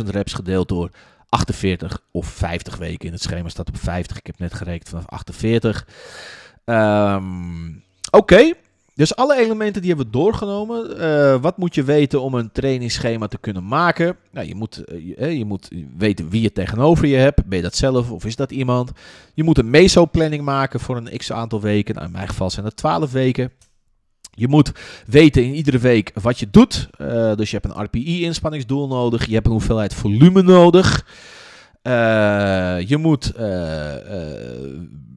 18.000 reps gedeeld door 48 of 50 weken. In het schema staat op 50. Ik heb net gerekend vanaf 48. Um, Oké. Dus alle elementen die hebben we doorgenomen. Uh, wat moet je weten om een trainingsschema te kunnen maken? Nou, je, moet, uh, je moet weten wie je tegenover je hebt. Ben je dat zelf of is dat iemand? Je moet een meso-planning maken voor een x aantal weken. Nou, in mijn geval zijn dat 12 weken. Je moet weten in iedere week wat je doet. Uh, dus je hebt een RPI-inspanningsdoel nodig. Je hebt een hoeveelheid volume nodig. je moet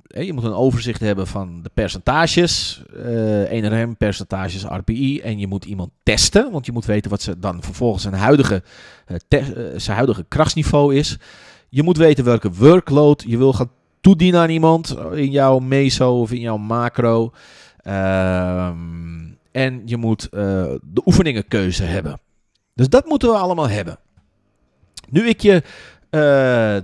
je moet een overzicht hebben van de percentages, uh, eh, NRM, percentages, RPI. En je moet iemand testen, want je moet weten wat ze dan vervolgens zijn huidige, uh, zijn huidige krachtsniveau is. Je moet weten welke workload je wil gaan toedienen aan iemand in jouw meso of in jouw macro. Ehm, en je moet de oefeningenkeuze hebben. Dus dat moeten we allemaal hebben. Nu ik je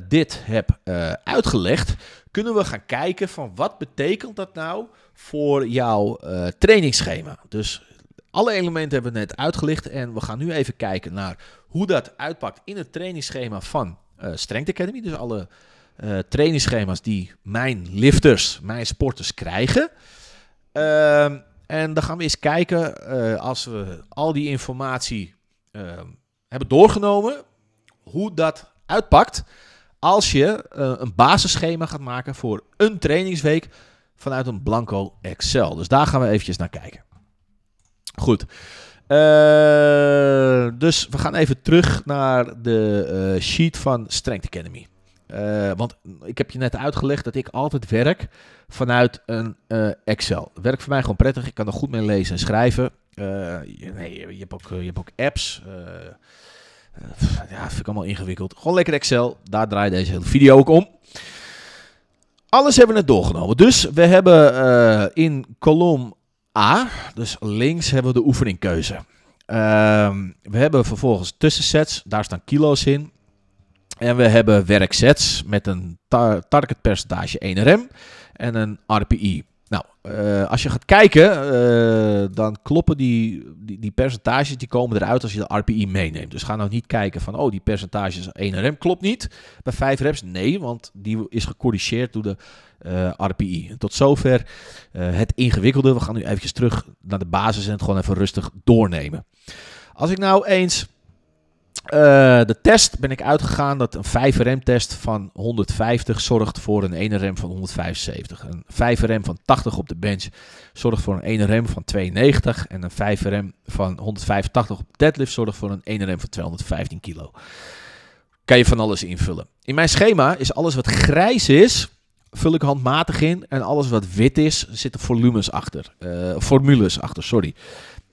dit heb uitgelegd, kunnen we gaan kijken van wat betekent dat nou voor jouw uh, trainingsschema. Dus alle elementen hebben we net uitgelicht en we gaan nu even kijken naar hoe dat uitpakt in het trainingsschema van uh, Strength Academy. Dus alle uh, trainingsschema's die mijn lifters, mijn sporters krijgen. Uh, en dan gaan we eens kijken, als we al die informatie ehm, hebben doorgenomen, hoe dat uitpakt als je uh, een basisschema gaat maken voor een trainingsweek vanuit een blanco Excel. Dus daar gaan we eventjes naar kijken. Goed. Uh, dus we gaan even terug naar de uh, sheet van Strength Academy. want ik heb je net uitgelegd dat ik altijd werk vanuit een Excel. Het werkt voor mij gewoon prettig. Ik kan er goed mee lezen en schrijven. nee, je, hebt ook, je hebt ook apps. Ja, vind ik allemaal ingewikkeld. Gewoon lekker Excel. Daar draait deze hele video ook om. alles hebben we net doorgenomen. Dus we hebben eh, in kolom A, dus links, hebben we de oefeningkeuze. Ehm, we hebben vervolgens tussensets, daar staan kilo's in. En we hebben werksets met een tar targetpercentage 1RM en een RPI. Nou, eh, als je gaat kijken, eh, dan kloppen die, die, die, percentages die komen eruit als je de RPI meeneemt. Dus ga nou niet kijken van, oh, die percentages 1 RM klopt niet. Bij 5 reps, nee, want die is gecorrigeerd door de eh, RPI. Tot zover het ingewikkelde. We gaan nu eventjes terug naar de basis en het gewoon even rustig doornemen. Als ik nou eens uh, de test ben ik uitgegaan dat een 5 rem test van 150 zorgt voor een 1 rem van 175. Een 5 rem van 80 op de bench zorgt voor een 1 rem van 92. En een 5 rem van 185 op de deadlift zorgt voor een 1 rem van 215 kilo. Kan je van alles invullen. In mijn schema is alles wat grijs is, vul ik handmatig in. En alles wat wit is, zitten volumes achter. Uh, formules achter, sorry.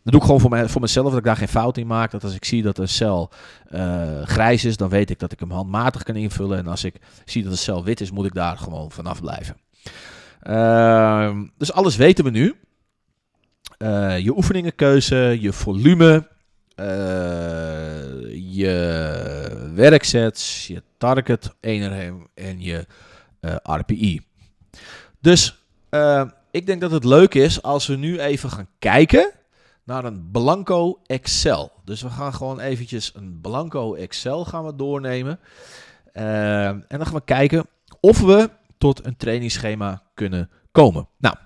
Dat doe ik gewoon voor, voor mezelf, dat ik daar geen fout in maak. Dat als ik zie dat een cel uh, grijs is, dan weet ik dat ik hem handmatig kan invullen. En als ik zie dat een cel wit is, moet ik daar gewoon vanaf blijven. Uh, dus alles weten we nu. Uh, je oefeningenkeuze, je volume, uh, je werksets, je target, eenerhem en je RPI. Dus ik denk dat het leuk is als we nu even gaan kijken naar een blanco Excel. Dus we gaan gewoon eventjes een blanco Excel gaan we doornemen. Uh, en dan gaan we kijken of we tot een trainingsschema kunnen komen. Nou,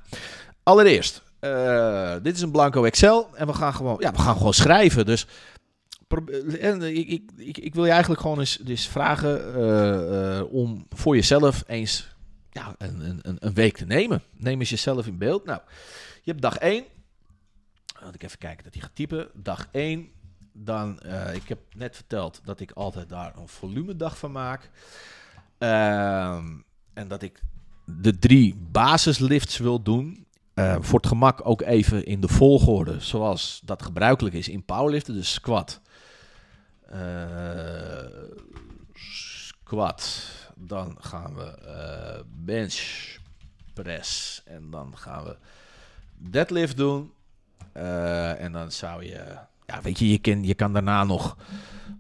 allereerst, uh, dit is een blanco Excel en we gaan gewoon, ja, we gaan gewoon schrijven. Dus en ik, ik, ik, wil je eigenlijk gewoon eens, vragen uh, om voor jezelf eens ja, een, een, een week te nemen. Neem eens jezelf in beeld. Nou, je hebt dag 1. Laat ik even kijken dat hij gaat typen. Dag 1. Dan, uh, ik heb net verteld dat ik altijd daar een volumedag van maak. Uh, en dat ik de drie basislifts wil doen. Uh, voor het gemak ook even in de volgorde zoals dat gebruikelijk is in powerliften. Dus squat. Uh, squat. Dan gaan we bench press. En dan gaan we deadlift doen. Uh, en dan zou je, ja, weet je, je kan, je kan daarna nog,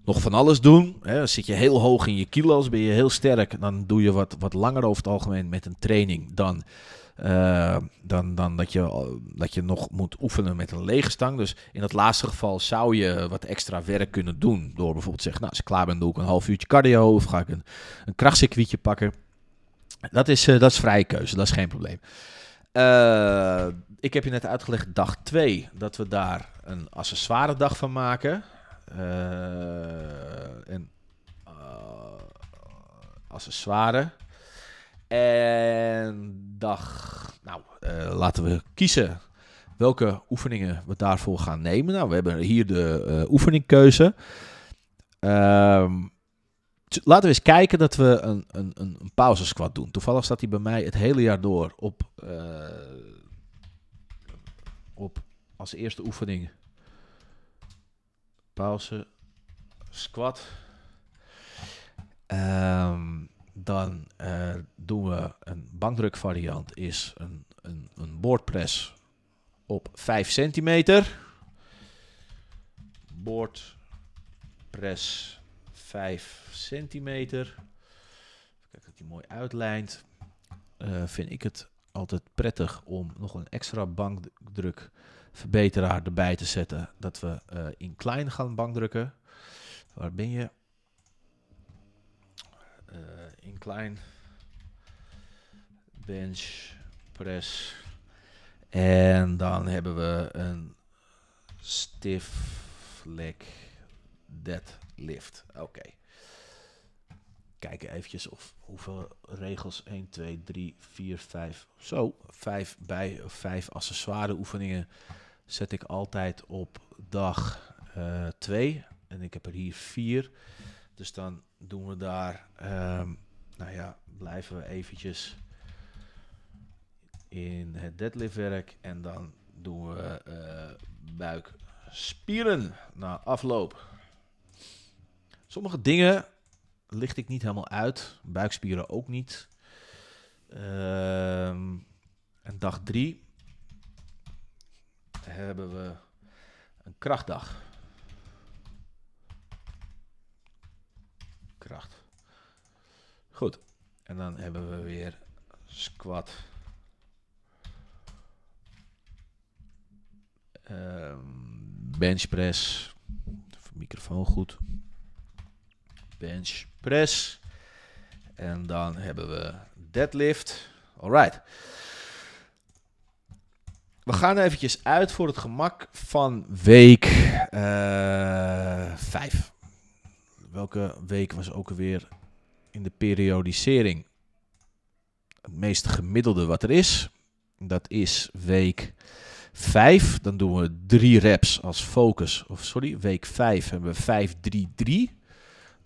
nog van alles doen. Hè. Dan zit je heel hoog in je kilo's, ben je heel sterk. Dan doe je wat, wat langer over het algemeen met een training dan, uh, dan, dan dat, je, dat je nog moet oefenen met een lege stang. Dus in dat laatste geval zou je wat extra werk kunnen doen. Door bijvoorbeeld zeggen, nou, als ik klaar ben, doe ik een half uurtje cardio of ga ik een, een krachtcircuitje pakken. Dat is, uh, dat is vrije keuze, dat is geen probleem. Ik heb je net uitgelegd dag 2 dat we daar een accessoire dag van maken. Uh, en uh, accessoire. En dag, nou, uh, laten we kiezen welke oefeningen we daarvoor gaan nemen. Nou, we hebben hier de oefeningkeuze. Ehm, laten we eens kijken dat we een, een, een pauze squat doen. Toevallig staat hij bij mij het hele jaar door op op als eerste oefening pauze, squat. Um, dan uh, doen we een bankdruk variant, is een, een, een boardpress op 5 centimeter. Boardpress 5 centimeter. Kijk dat die mooi uitlijnt. Uh, vind ik het altijd prettig om nog een extra bankdrukverbeteraar erbij te zetten. Dat we uh, in klein gaan bankdrukken. Waar ben je? Uh, in klein. Bench, press. En dan hebben we een stiff leg deadlift. Oké kijken eventjes of hoeveel regels 1, 2, 3, 4, 5. Zo, 5 bij 5 accessoire oefeningen zet ik altijd op dag 2. Uh, en ik heb er hier 4. Dus dan doen we daar, um, nou ja, blijven we eventjes in het deadliftwerk. En dan doen we uh, buikspieren na afloop. Sommige dingen licht ik niet helemaal uit. Buikspieren ook niet. Ehm, en dag drie hebben we een krachtdag. Kracht. Goed. En dan hebben we weer squat. Ehm bench press. Even microfoon goed. Bench press. En dan hebben we deadlift. Alright. We gaan eventjes uit voor het gemak van week 5. Welke week was ook alweer in de periodisering het meest gemiddelde wat er is? Dat is week 5. Dan doen we drie reps als focus. Of sorry, week 5 hebben we 5-3-3.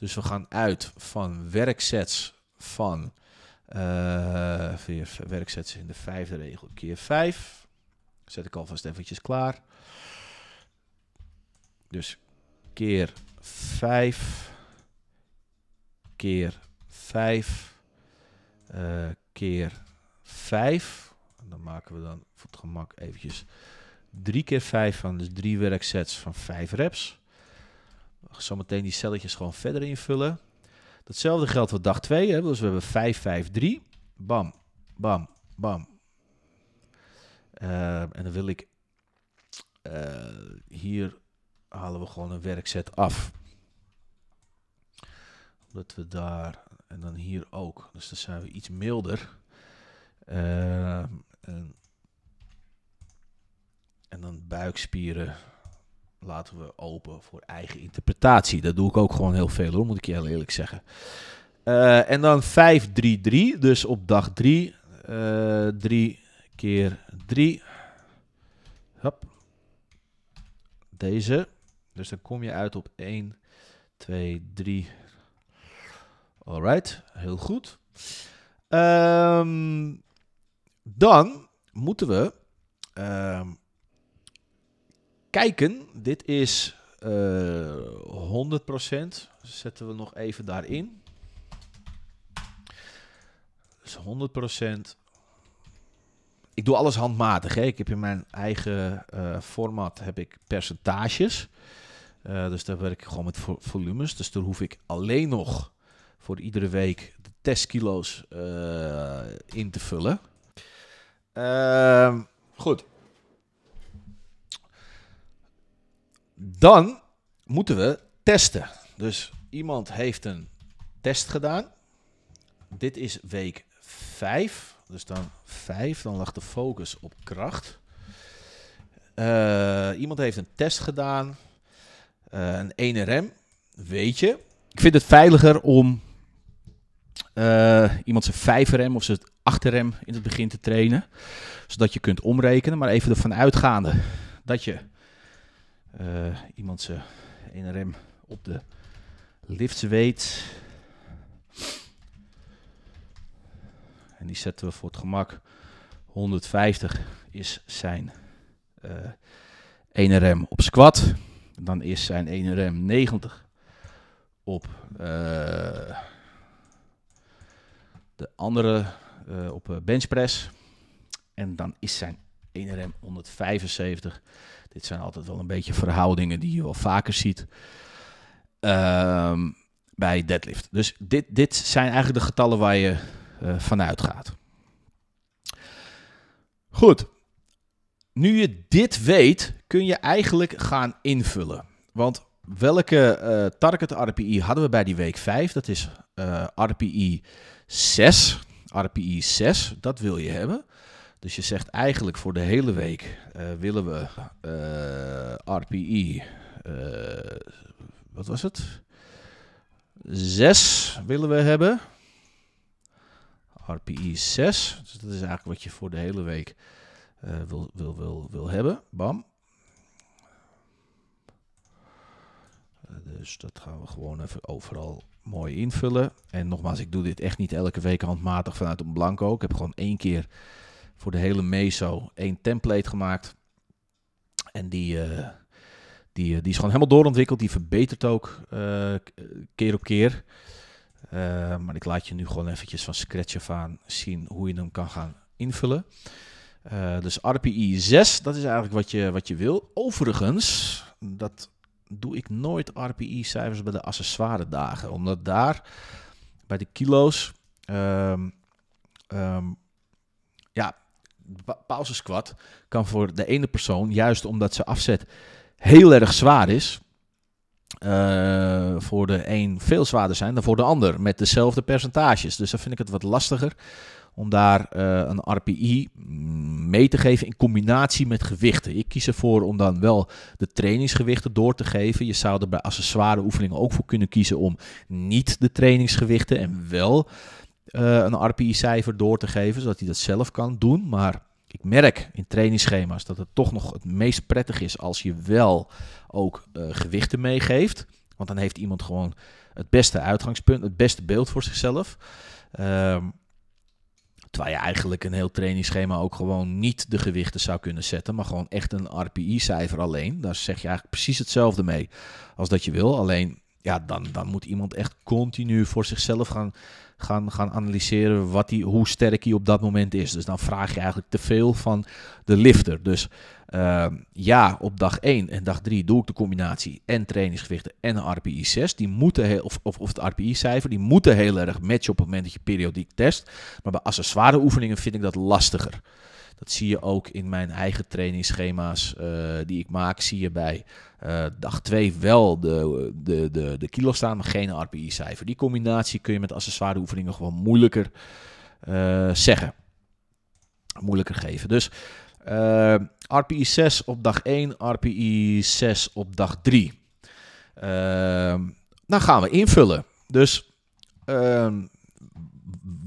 Dus we gaan uit van werksets van uh, werksets in de vijfde regel keer 5. Zet ik alvast eventjes klaar. Dus keer 5 keer 5 uh, keer 5. En dan maken we dan voor het gemak eventjes 3 keer 5 van, dus 3 werksets van 5 reps. Zometeen die celletjes gewoon verder invullen. Datzelfde geldt voor dag 2. Hè? Dus we hebben 5, 5, 3. Bam, bam, bam. Uh, en dan wil ik uh, hier halen we gewoon een werkset af. Omdat we daar en dan hier ook. Dus dan zijn we iets milder. Uh, en, en dan buikspieren laten we open voor eigen interpretatie. Dat doe ik ook gewoon heel veel hoor, moet ik je heel eerlijk zeggen. Uh, en dan 5-3-3, dus op dag 3. 3 uh, keer 3. Hop. Deze. Dus dan kom je uit op 1, 2, 3. Alright, heel goed. Um, dan moeten we um, kijken. Dit is uh, 100%. Zetten we nog even daarin. Dus 100%. Ik doe alles handmatig. Hè. Ik heb in mijn eigen uh, format heb ik percentages. Uh, dus daar werk ik gewoon met vo volumes. Dus daar hoef ik alleen nog voor iedere week de testkilo's in te vullen. Uh, goed. Dan moeten we testen. Dus iemand heeft een test gedaan. Dit is week 5. Dus dan 5. Dan lag de focus op kracht. Uh, iemand heeft een test gedaan. Uh, een 1RM. Weet je. Ik vind het veiliger om uh, iemand zijn 5RM of zijn achterrem in het begin te trainen. Zodat je kunt omrekenen. Maar even ervan uitgaande dat je iemand zijn ene rem op de lift weet. En die zetten we voor het gemak. 150 is zijn uh, ene rem op squat. Dan is zijn ene rem 90 op uh, de andere op benchpress. En dan is zijn ene rem 175. Dit zijn altijd wel een beetje verhoudingen die je wel vaker ziet um, bij deadlift. Dus dit, dit zijn eigenlijk de getallen waar je uh, vanuit gaat. Goed. Nu je dit weet, kun je eigenlijk gaan invullen. Want welke uh, target RPI hadden we bij die week 5? Dat is uh, RPI 6. RPI 6, dat wil je hebben. Dus je zegt eigenlijk voor de hele week uh, willen we uh, RPI, uh, wat was het? 6 willen we hebben. RPI 6, dus dat is eigenlijk wat je voor de hele week wil, wil, wil, wil hebben. Bam. Dus dat gaan we gewoon even overal mooi invullen. En nogmaals, ik doe dit echt niet elke week handmatig vanuit een blanco. Ik heb gewoon één keer voor de hele meso één template gemaakt. En die, uh, die, die is gewoon helemaal doorontwikkeld. Die verbetert ook uh, keer op keer. Maar ik laat je nu gewoon eventjes van scratch af aan zien hoe je hem kan gaan invullen. Dus RPI 6, dat is eigenlijk wat je, wat je wil. Overigens, dat doe ik nooit RPI-cijfers bij de accessoire dagen. Omdat daar bij de kilo's, um, ja, pauze squat kan voor de ene persoon, juist omdat ze afzet heel erg zwaar is, uh, voor de een veel zwaarder zijn dan voor de ander met dezelfde percentages. Dus dan vind ik het wat lastiger om daar uh, een RPI mee te geven in combinatie met gewichten. Ik kies ervoor om dan wel de trainingsgewichten door te geven. Je zou er bij accessoire oefeningen ook voor kunnen kiezen om niet de trainingsgewichten en wel een RPI-cijfer door te geven, zodat hij dat zelf kan doen. Maar ik merk in trainingsschema's dat het toch nog het meest prettig is als je wel ook uh, gewichten meegeeft. Want dan heeft iemand gewoon het beste uitgangspunt, het beste beeld voor zichzelf. Uh, terwijl je eigenlijk een heel trainingsschema ook gewoon niet de gewichten zou kunnen zetten, maar gewoon echt een RPI-cijfer alleen. Daar zeg je eigenlijk precies hetzelfde mee als dat je wil. Alleen ja, dan, dan moet iemand echt continu voor zichzelf gaan, gaan, gaan analyseren wat die, hoe sterk hij op dat moment is. Dus dan vraag je eigenlijk te veel van de lifter. Dus uh, ja, op dag 1 en dag 3 doe ik de combinatie en trainingsgewichten en RPI 6. Die moeten heel, of, of, of het RPI-cijfer, die moeten heel erg matchen op het moment dat je periodiek test. Maar bij accessoire oefeningen vind ik dat lastiger. Dat zie je ook in mijn eigen trainingsschema's uh, die ik maak. Zie je bij uh, dag 2 wel de, de, de, de kilo staan, maar geen RPI-cijfer. Die combinatie kun je met accessoire oefeningen gewoon moeilijker uh, zeggen. Moeilijker geven. Dus RPI 6 op dag 1, RPI 6 op dag 3. dan gaan we invullen. Dus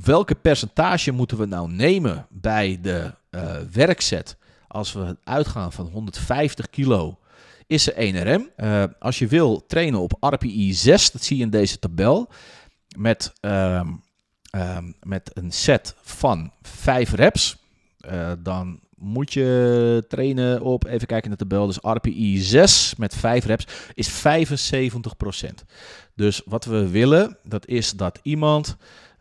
welke percentage moeten we nou nemen bij de uh, werkzet, als we uitgaan van 150 kilo, is er 1RM. Uh, als je wil trainen op RPI 6, dat zie je in deze tabel, met, uh, met een set van 5 reps, uh, dan moet je trainen op, even kijken in de tabel, dus RPI 6 met 5 reps is 75%. Dus wat we willen, dat is dat iemand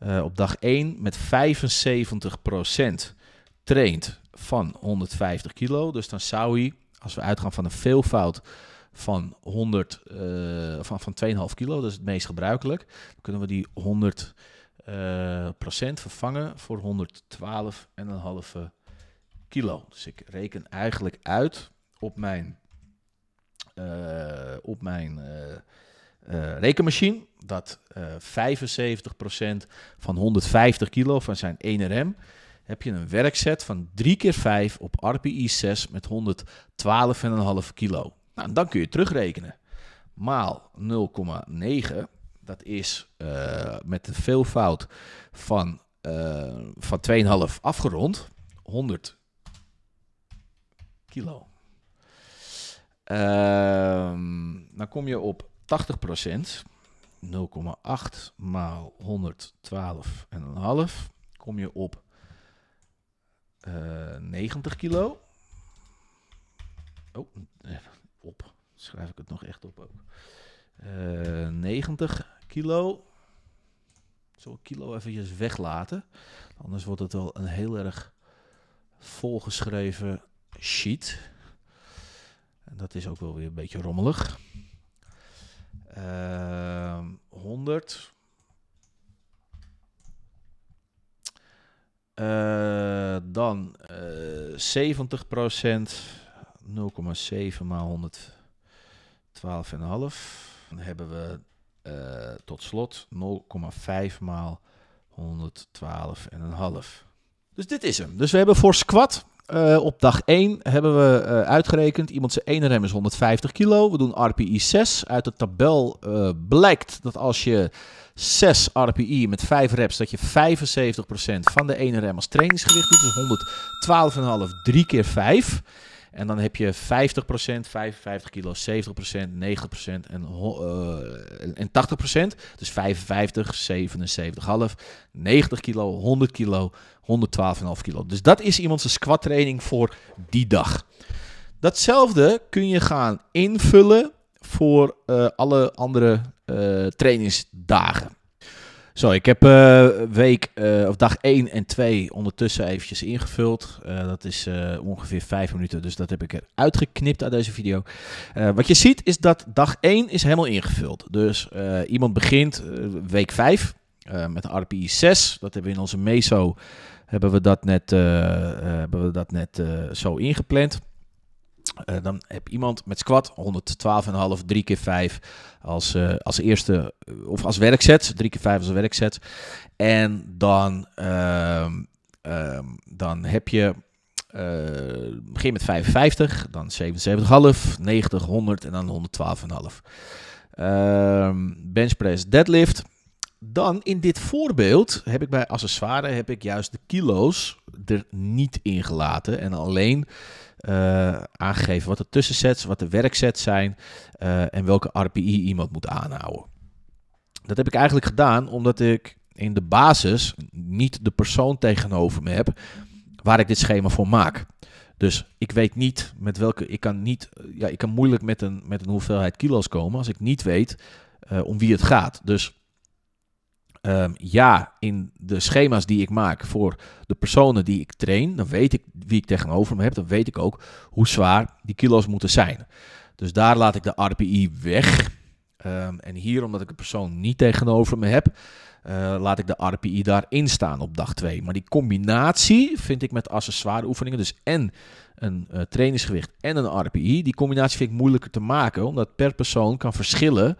uh, op dag 1 met 75% traint van 150 kilo. Dus dan zou hij, als we uitgaan van een veelvoud van 100, uh, van, van 2,5 kilo, dat is het meest gebruikelijk, dan kunnen we die 100 uh, procent vervangen voor 112,5 kilo. Dus ik reken eigenlijk uit op mijn, uh, op mijn rekenmachine dat uh, 75% van 150 kilo van zijn 1RM heb je een werkset van 3 keer 5 op RPI 6 met 112,5 kilo. Nou, dan kun je terugrekenen. Maal 0,9, dat is uh, met een veelvoud van, uh, van 2,5 afgerond, 100 kilo. Uh, dan kom je op 80%. 0,8 maal 112,5 kom je op 90 kilo. Oh, op. Schrijf ik het nog echt op ook. Uh, 90 kilo. Zo kilo eventjes weglaten. Anders wordt het wel een heel erg volgeschreven sheet. En dat is ook wel weer een beetje rommelig. Uh, 100. Uh, dan uh, 70 procent. 0,7 maal 112,5. Dan hebben we uh, tot slot 0,5 maal 112,5. Dus dit is hem. Dus we hebben voor squat uh, op dag 1 hebben we uh, uitgerekend, iemand zijn ene rem is 150 kilo. We doen RPI 6. Uit de tabel uh, blijkt dat als je 6 RPI met 5 reps, dat je 75% van de ene rem als trainingsgewicht doet. Dus 112,5, 3 keer 5. En dan heb je 50%, 55 kilo, 70%, 90% en, uh, en 80%. Dus 55, 77,5, 90 kilo, 100 kilo, 112,5 kilo. Dus dat is iemands squat training voor die dag. Datzelfde kun je gaan invullen voor uh, alle andere uh, trainingsdagen. Zo, ik heb uh, week uh, of dag 1 en 2 ondertussen eventjes ingevuld. Uh, dat is ongeveer 5 minuten, dus dat heb ik eruit geknipt uit deze video. wat je ziet is dat dag 1 is helemaal ingevuld. Dus iemand begint week 5 met de RPI 6. Dat hebben we in onze meso hebben we dat net, hebben we dat net zo ingepland. Uh, dan heb iemand met squat 112,5, 3 keer 5 als, uh, als eerste, of als werkset, 3 keer 5 als werkset. En dan, uh, dan heb je, begin met 55, dan 77,5, 90, 100 en dan 112,5. Ehm, benchpress, deadlift. Dan in dit voorbeeld heb ik bij accessoire heb ik juist de kilo's er niet ingelaten en alleen uh, aangegeven wat de tussensets, wat de werksets zijn uh, en welke RPI iemand moet aanhouden. Dat heb ik eigenlijk gedaan omdat ik in de basis niet de persoon tegenover me heb waar ik dit schema voor maak. Dus ik weet niet met welke. Ik kan, niet, ja, ik kan moeilijk met een, met een hoeveelheid kilo's komen als ik niet weet uh, om wie het gaat. Dus Um, ja, in de schema's die ik maak voor de personen die ik train, dan weet ik wie ik tegenover me heb. Dan weet ik ook hoe zwaar die kilo's moeten zijn. Dus daar laat ik de RPI weg. Um, en hier, omdat ik een persoon niet tegenover me heb, uh, laat ik de RPI daarin staan op dag 2. Maar die combinatie vind ik met accessoire oefeningen, dus en een uh, trainingsgewicht en een RPI, die combinatie vind ik moeilijker te maken, omdat per persoon kan verschillen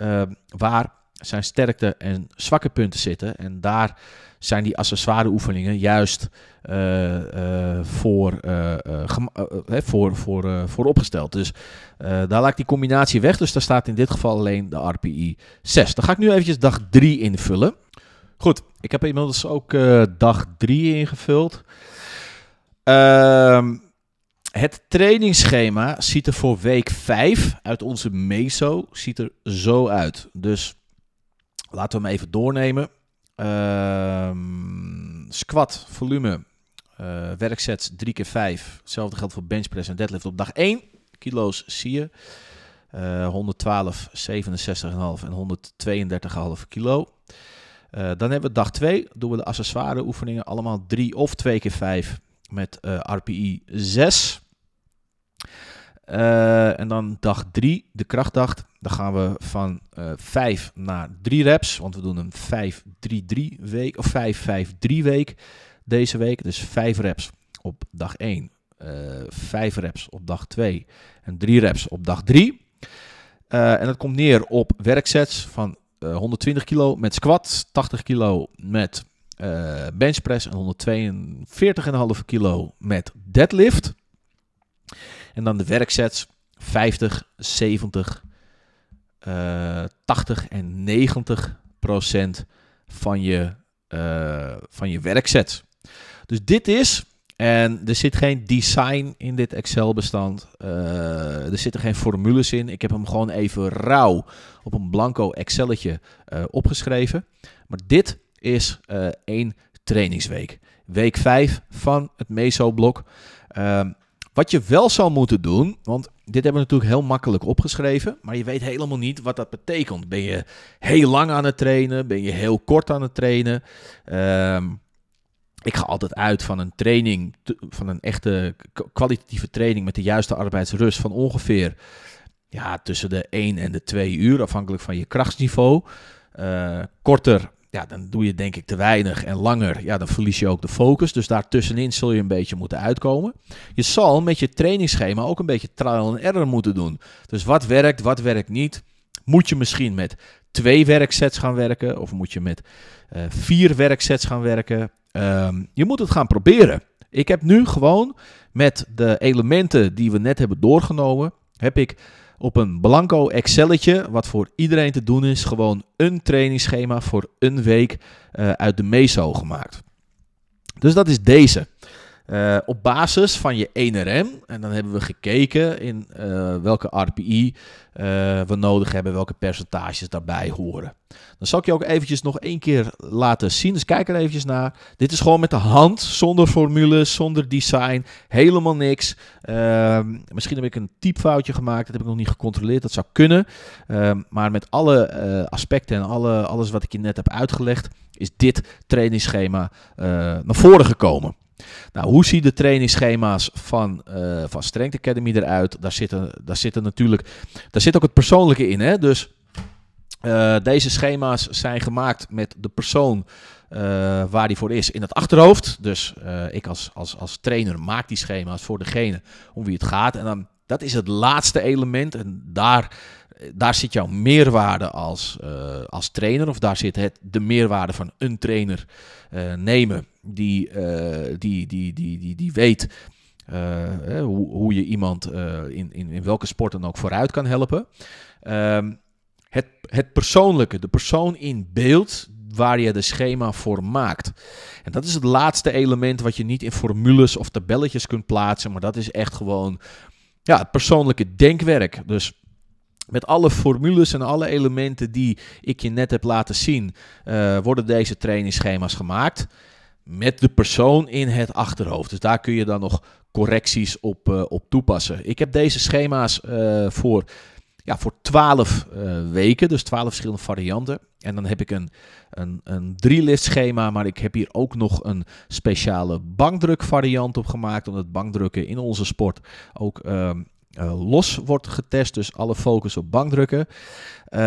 uh, waar zijn sterkte en zwakke punten zitten. En daar zijn die accessoire oefeningen juist uh, uh, voor, uh, voor, voor, voor opgesteld. Dus daar laat ik die combinatie weg. Dus daar staat in dit geval alleen de RPI 6. Dan ga ik nu eventjes dag 3 invullen. Goed, ik heb inmiddels ook dag 3 ingevuld. Ehm, het trainingsschema ziet er voor week 5 uit onze meso ziet er zo uit. Dus Laten we hem even doornemen. Uh, squat, volume, uh, werksets 3 keer 5. Hetzelfde geldt voor benchpress en deadlift op dag 1. Kilo's zie je. Uh, 112, 67,5 en 132,5 kilo. Uh, dan hebben we dag 2. Doen we de accessoire oefeningen allemaal 3 of 2 keer 5 met uh, RPI 6. Uh, en dan dag 3, de krachtdag. Dan gaan we van uh, eh, 5 naar 3 reps. Want we doen een 5-3-3 week. Of 5-5-3 week deze week. Dus 5 reps op dag 1. Uh, 5 reps op dag 2. En 3 reps op dag 3. Uh, en dat komt neer op werksets van 120 kilo met squat. 80 kilo met benchpress. En 142,5 kilo met deadlift. En dan de werksets 50, 70, uh, 80 en 90 procent van je, uh, van je werksets. Dus dit is, en er zit geen design in dit Excel-bestand. Uh, er zitten geen formules in. Ik heb hem gewoon even rauw op een blanco Excelletje uh, opgeschreven. Maar dit is één trainingsweek. Week 5 van het meso-blok. Ehm, wat je wel zou moeten doen, want dit hebben we natuurlijk heel makkelijk opgeschreven, maar je weet helemaal niet wat dat betekent. Ben je heel lang aan het trainen? Ben je heel kort aan het trainen? Um, ik ga altijd uit van een training, van een echte kwalitatieve training met de juiste arbeidsrust van ongeveer ja, tussen de 1 en de 2 uur, afhankelijk van je krachtsniveau. Uh, korter ja, dan doe je denk ik te weinig en langer, ja, dan verlies je ook de focus. Dus daartussenin zul je een beetje moeten uitkomen. Je zal met je trainingsschema ook een beetje trial and error moeten doen. Dus wat werkt, wat werkt niet. Moet je misschien met twee werksets gaan werken of moet je met uh, vier werksets gaan werken? Um, je moet het gaan proberen. Ik heb nu gewoon met de elementen die we net hebben doorgenomen, heb ik op een blanco Excelletje, wat voor iedereen te doen is, gewoon een trainingsschema voor een week uh, uit de meso gemaakt. Dus dat is deze. Uh, op basis van je 1RM. En dan hebben we gekeken in uh, welke RPI uh, we nodig hebben, welke percentages daarbij horen. Dan zal ik je ook eventjes nog één keer laten zien. Dus kijk er eventjes naar. Dit is gewoon met de hand, zonder formules, zonder design, helemaal niks. Ehm, misschien heb ik een typfoutje gemaakt, dat heb ik nog niet gecontroleerd, dat zou kunnen. Ehm, maar met alle aspecten en alle, alles wat ik je net heb uitgelegd, is dit trainingsschema naar voren gekomen. Nou, hoe zien de trainingsschema's van, uh, van Strength Academy eruit? Daar zitten, daar zitten natuurlijk, daar zit ook het persoonlijke in. Hè? Dus uh, deze schema's zijn gemaakt met de persoon uh, waar die voor is in het achterhoofd. Dus ik als, als, als trainer maak die schema's voor degene om wie het gaat. En dan, dat is het laatste element. En daar daar zit jouw meerwaarde als, uh, als trainer, of daar zit het, de meerwaarde van een trainer uh, nemen die, uh, die, die, die, die, die weet hoe, hoe je iemand in, in, in welke sport dan ook vooruit kan helpen. Ehm, het, het persoonlijke, de persoon in beeld waar je de schema voor maakt. En dat is het laatste element wat je niet in formules of tabelletjes kunt plaatsen, maar dat is echt gewoon ja, het persoonlijke denkwerk. Dus met alle formules en alle elementen die ik je net heb laten zien, uh, worden deze trainingsschema's gemaakt. Met de persoon in het achterhoofd. Dus daar kun je dan nog correcties op, uh, op toepassen. Ik heb deze schema's uh, voor, ja, voor 12 weken, dus 12 verschillende varianten. En dan heb ik een, een, een drie-lift schema, maar ik heb hier ook nog een speciale bankdruk variant op gemaakt. Omdat bankdrukken in onze sport ook ehm, uh, los wordt getest. Dus alle focus op bankdrukken. Uh,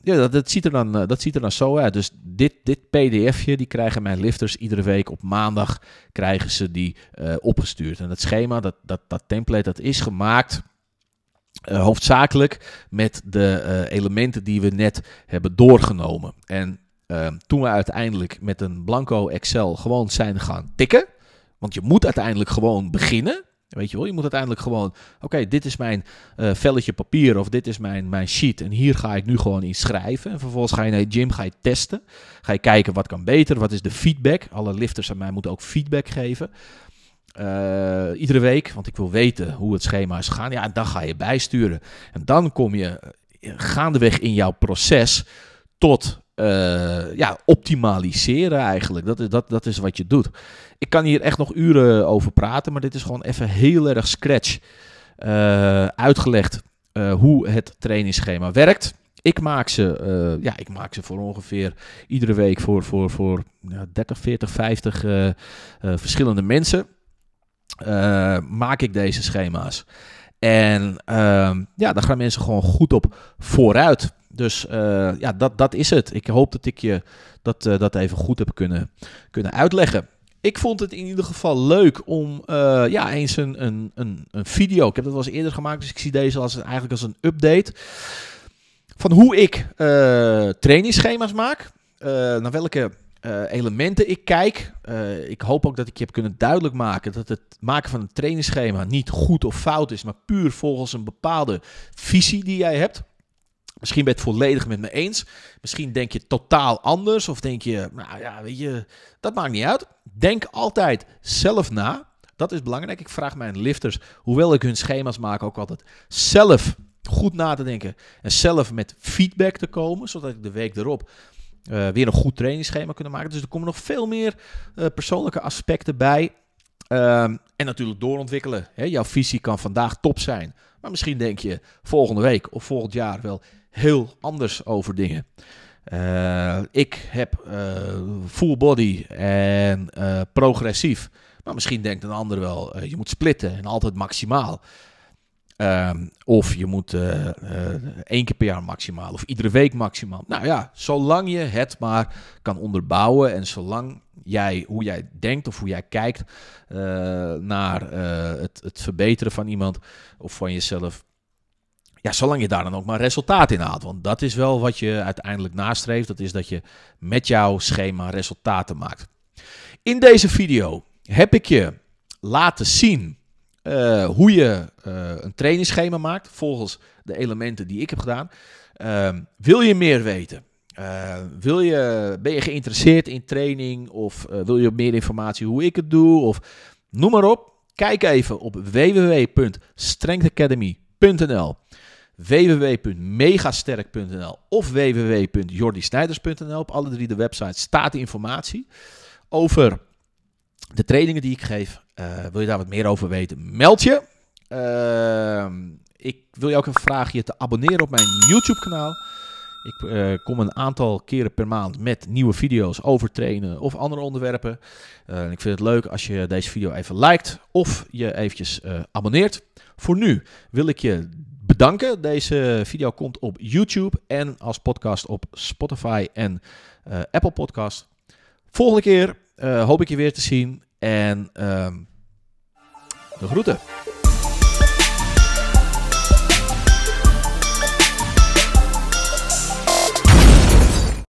ja, dat, dat, ziet er dan, uh, dat ziet er dan zo uit. Dus dit, dit pdfje, die krijgen mijn lifters iedere week op maandag krijgen ze die uh, opgestuurd. En het schema, dat, dat, dat template, dat is gemaakt... hoofdzakelijk met de elementen die we net hebben doorgenomen. En ehm, toen we uiteindelijk met een blanco Excel gewoon zijn gaan tikken... Want je moet uiteindelijk gewoon beginnen. Weet je wel, je moet uiteindelijk gewoon, oké, dit is mijn uh, velletje papier of dit is mijn, mijn sheet en hier ga ik nu gewoon in schrijven. En vervolgens ga je naar je gym, ga je testen. Ga je kijken wat kan beter, wat is de feedback. Alle lifters aan mij moeten ook feedback geven. Uh, iedere week, want ik wil weten hoe het schema is gegaan. Ja, en dan ga je bijsturen. En dan kom je eh, gaandeweg in jouw proces tot ja, optimaliseren eigenlijk. Dat is, dat, dat is wat je doet. Ik kan hier echt nog uren over praten, maar dit is gewoon even heel erg scratch uh, uitgelegd uh, hoe het trainingsschema werkt. Ik maak ze, ja, ik maak ze voor ongeveer iedere week voor, voor, voor ja, 30, 40, 50 verschillende mensen. maak ik deze schema's. En ehm, ja, daar gaan mensen gewoon goed op vooruit. Dus ja, dat, dat is het. Ik hoop dat ik je dat, dat even goed heb kunnen, kunnen uitleggen. Ik vond het in ieder geval leuk om uh, ja, eens een, een, een, een, video. Ik heb dat wel eens eerder gemaakt, dus ik zie deze als, eigenlijk als een update. Van hoe ik trainingsschema's maak. naar welke elementen ik kijk. ik hoop ook dat ik je heb kunnen duidelijk maken dat het maken van een trainingsschema niet goed of fout is, maar puur volgens een bepaalde visie die jij hebt. Misschien ben je het volledig met me eens. Misschien denk je totaal anders. Of denk je, nou ja, weet je, dat maakt niet uit. Denk altijd zelf na. Dat is belangrijk. Ik vraag mijn lifters, hoewel ik hun schema's maak, ook altijd zelf goed na te denken. En zelf met feedback te komen, zodat ik de week erop uh, weer een goed trainingsschema kunnen maken. Dus er komen nog veel meer uh, persoonlijke aspecten bij. Um, en natuurlijk doorontwikkelen. Hè, jouw visie kan vandaag top zijn. Maar misschien denk je volgende week of volgend jaar wel heel anders over dingen. Uh, ik heb uh, full body en uh, progressief. Maar misschien denkt een ander wel, je moet splitten en altijd maximaal. Um, of je moet één keer per jaar maximaal of iedere week maximaal. Nou ja, zolang je het maar kan onderbouwen en zolang jij, hoe jij denkt of hoe jij kijkt naar het, het verbeteren van iemand of van jezelf, ja, zolang je daar dan ook maar resultaat in haalt. Want dat is wel wat je uiteindelijk nastreeft. Dat is dat je met jouw schema resultaten maakt. In deze video heb ik je laten zien uh, hoe je uh, een trainingsschema maakt. Volgens de elementen die ik heb gedaan. Uh, wil je meer weten? wil je, ben je geïnteresseerd in training? Of wil je meer informatie hoe ik het doe? Of Noem maar op. Kijk even op www.strengthacademy.nl www.megasterk.nl of www.jordisnijders.nl. Op alle drie de websites staat de informatie over de trainingen die ik geef. Uh, wil je daar wat meer over weten? Meld je. Uh, ik wil je ook even vragen je te abonneren op mijn YouTube kanaal. Ik uh, kom een aantal keren per maand met nieuwe video's over trainen of andere onderwerpen. Uh, ik vind het leuk als je deze video even liked of je eventjes abonneert. Voor nu wil ik je bedanken. Deze video komt op YouTube en als podcast op Spotify en Apple Podcast. Volgende keer hoop ik je weer te zien en ehm, de groeten.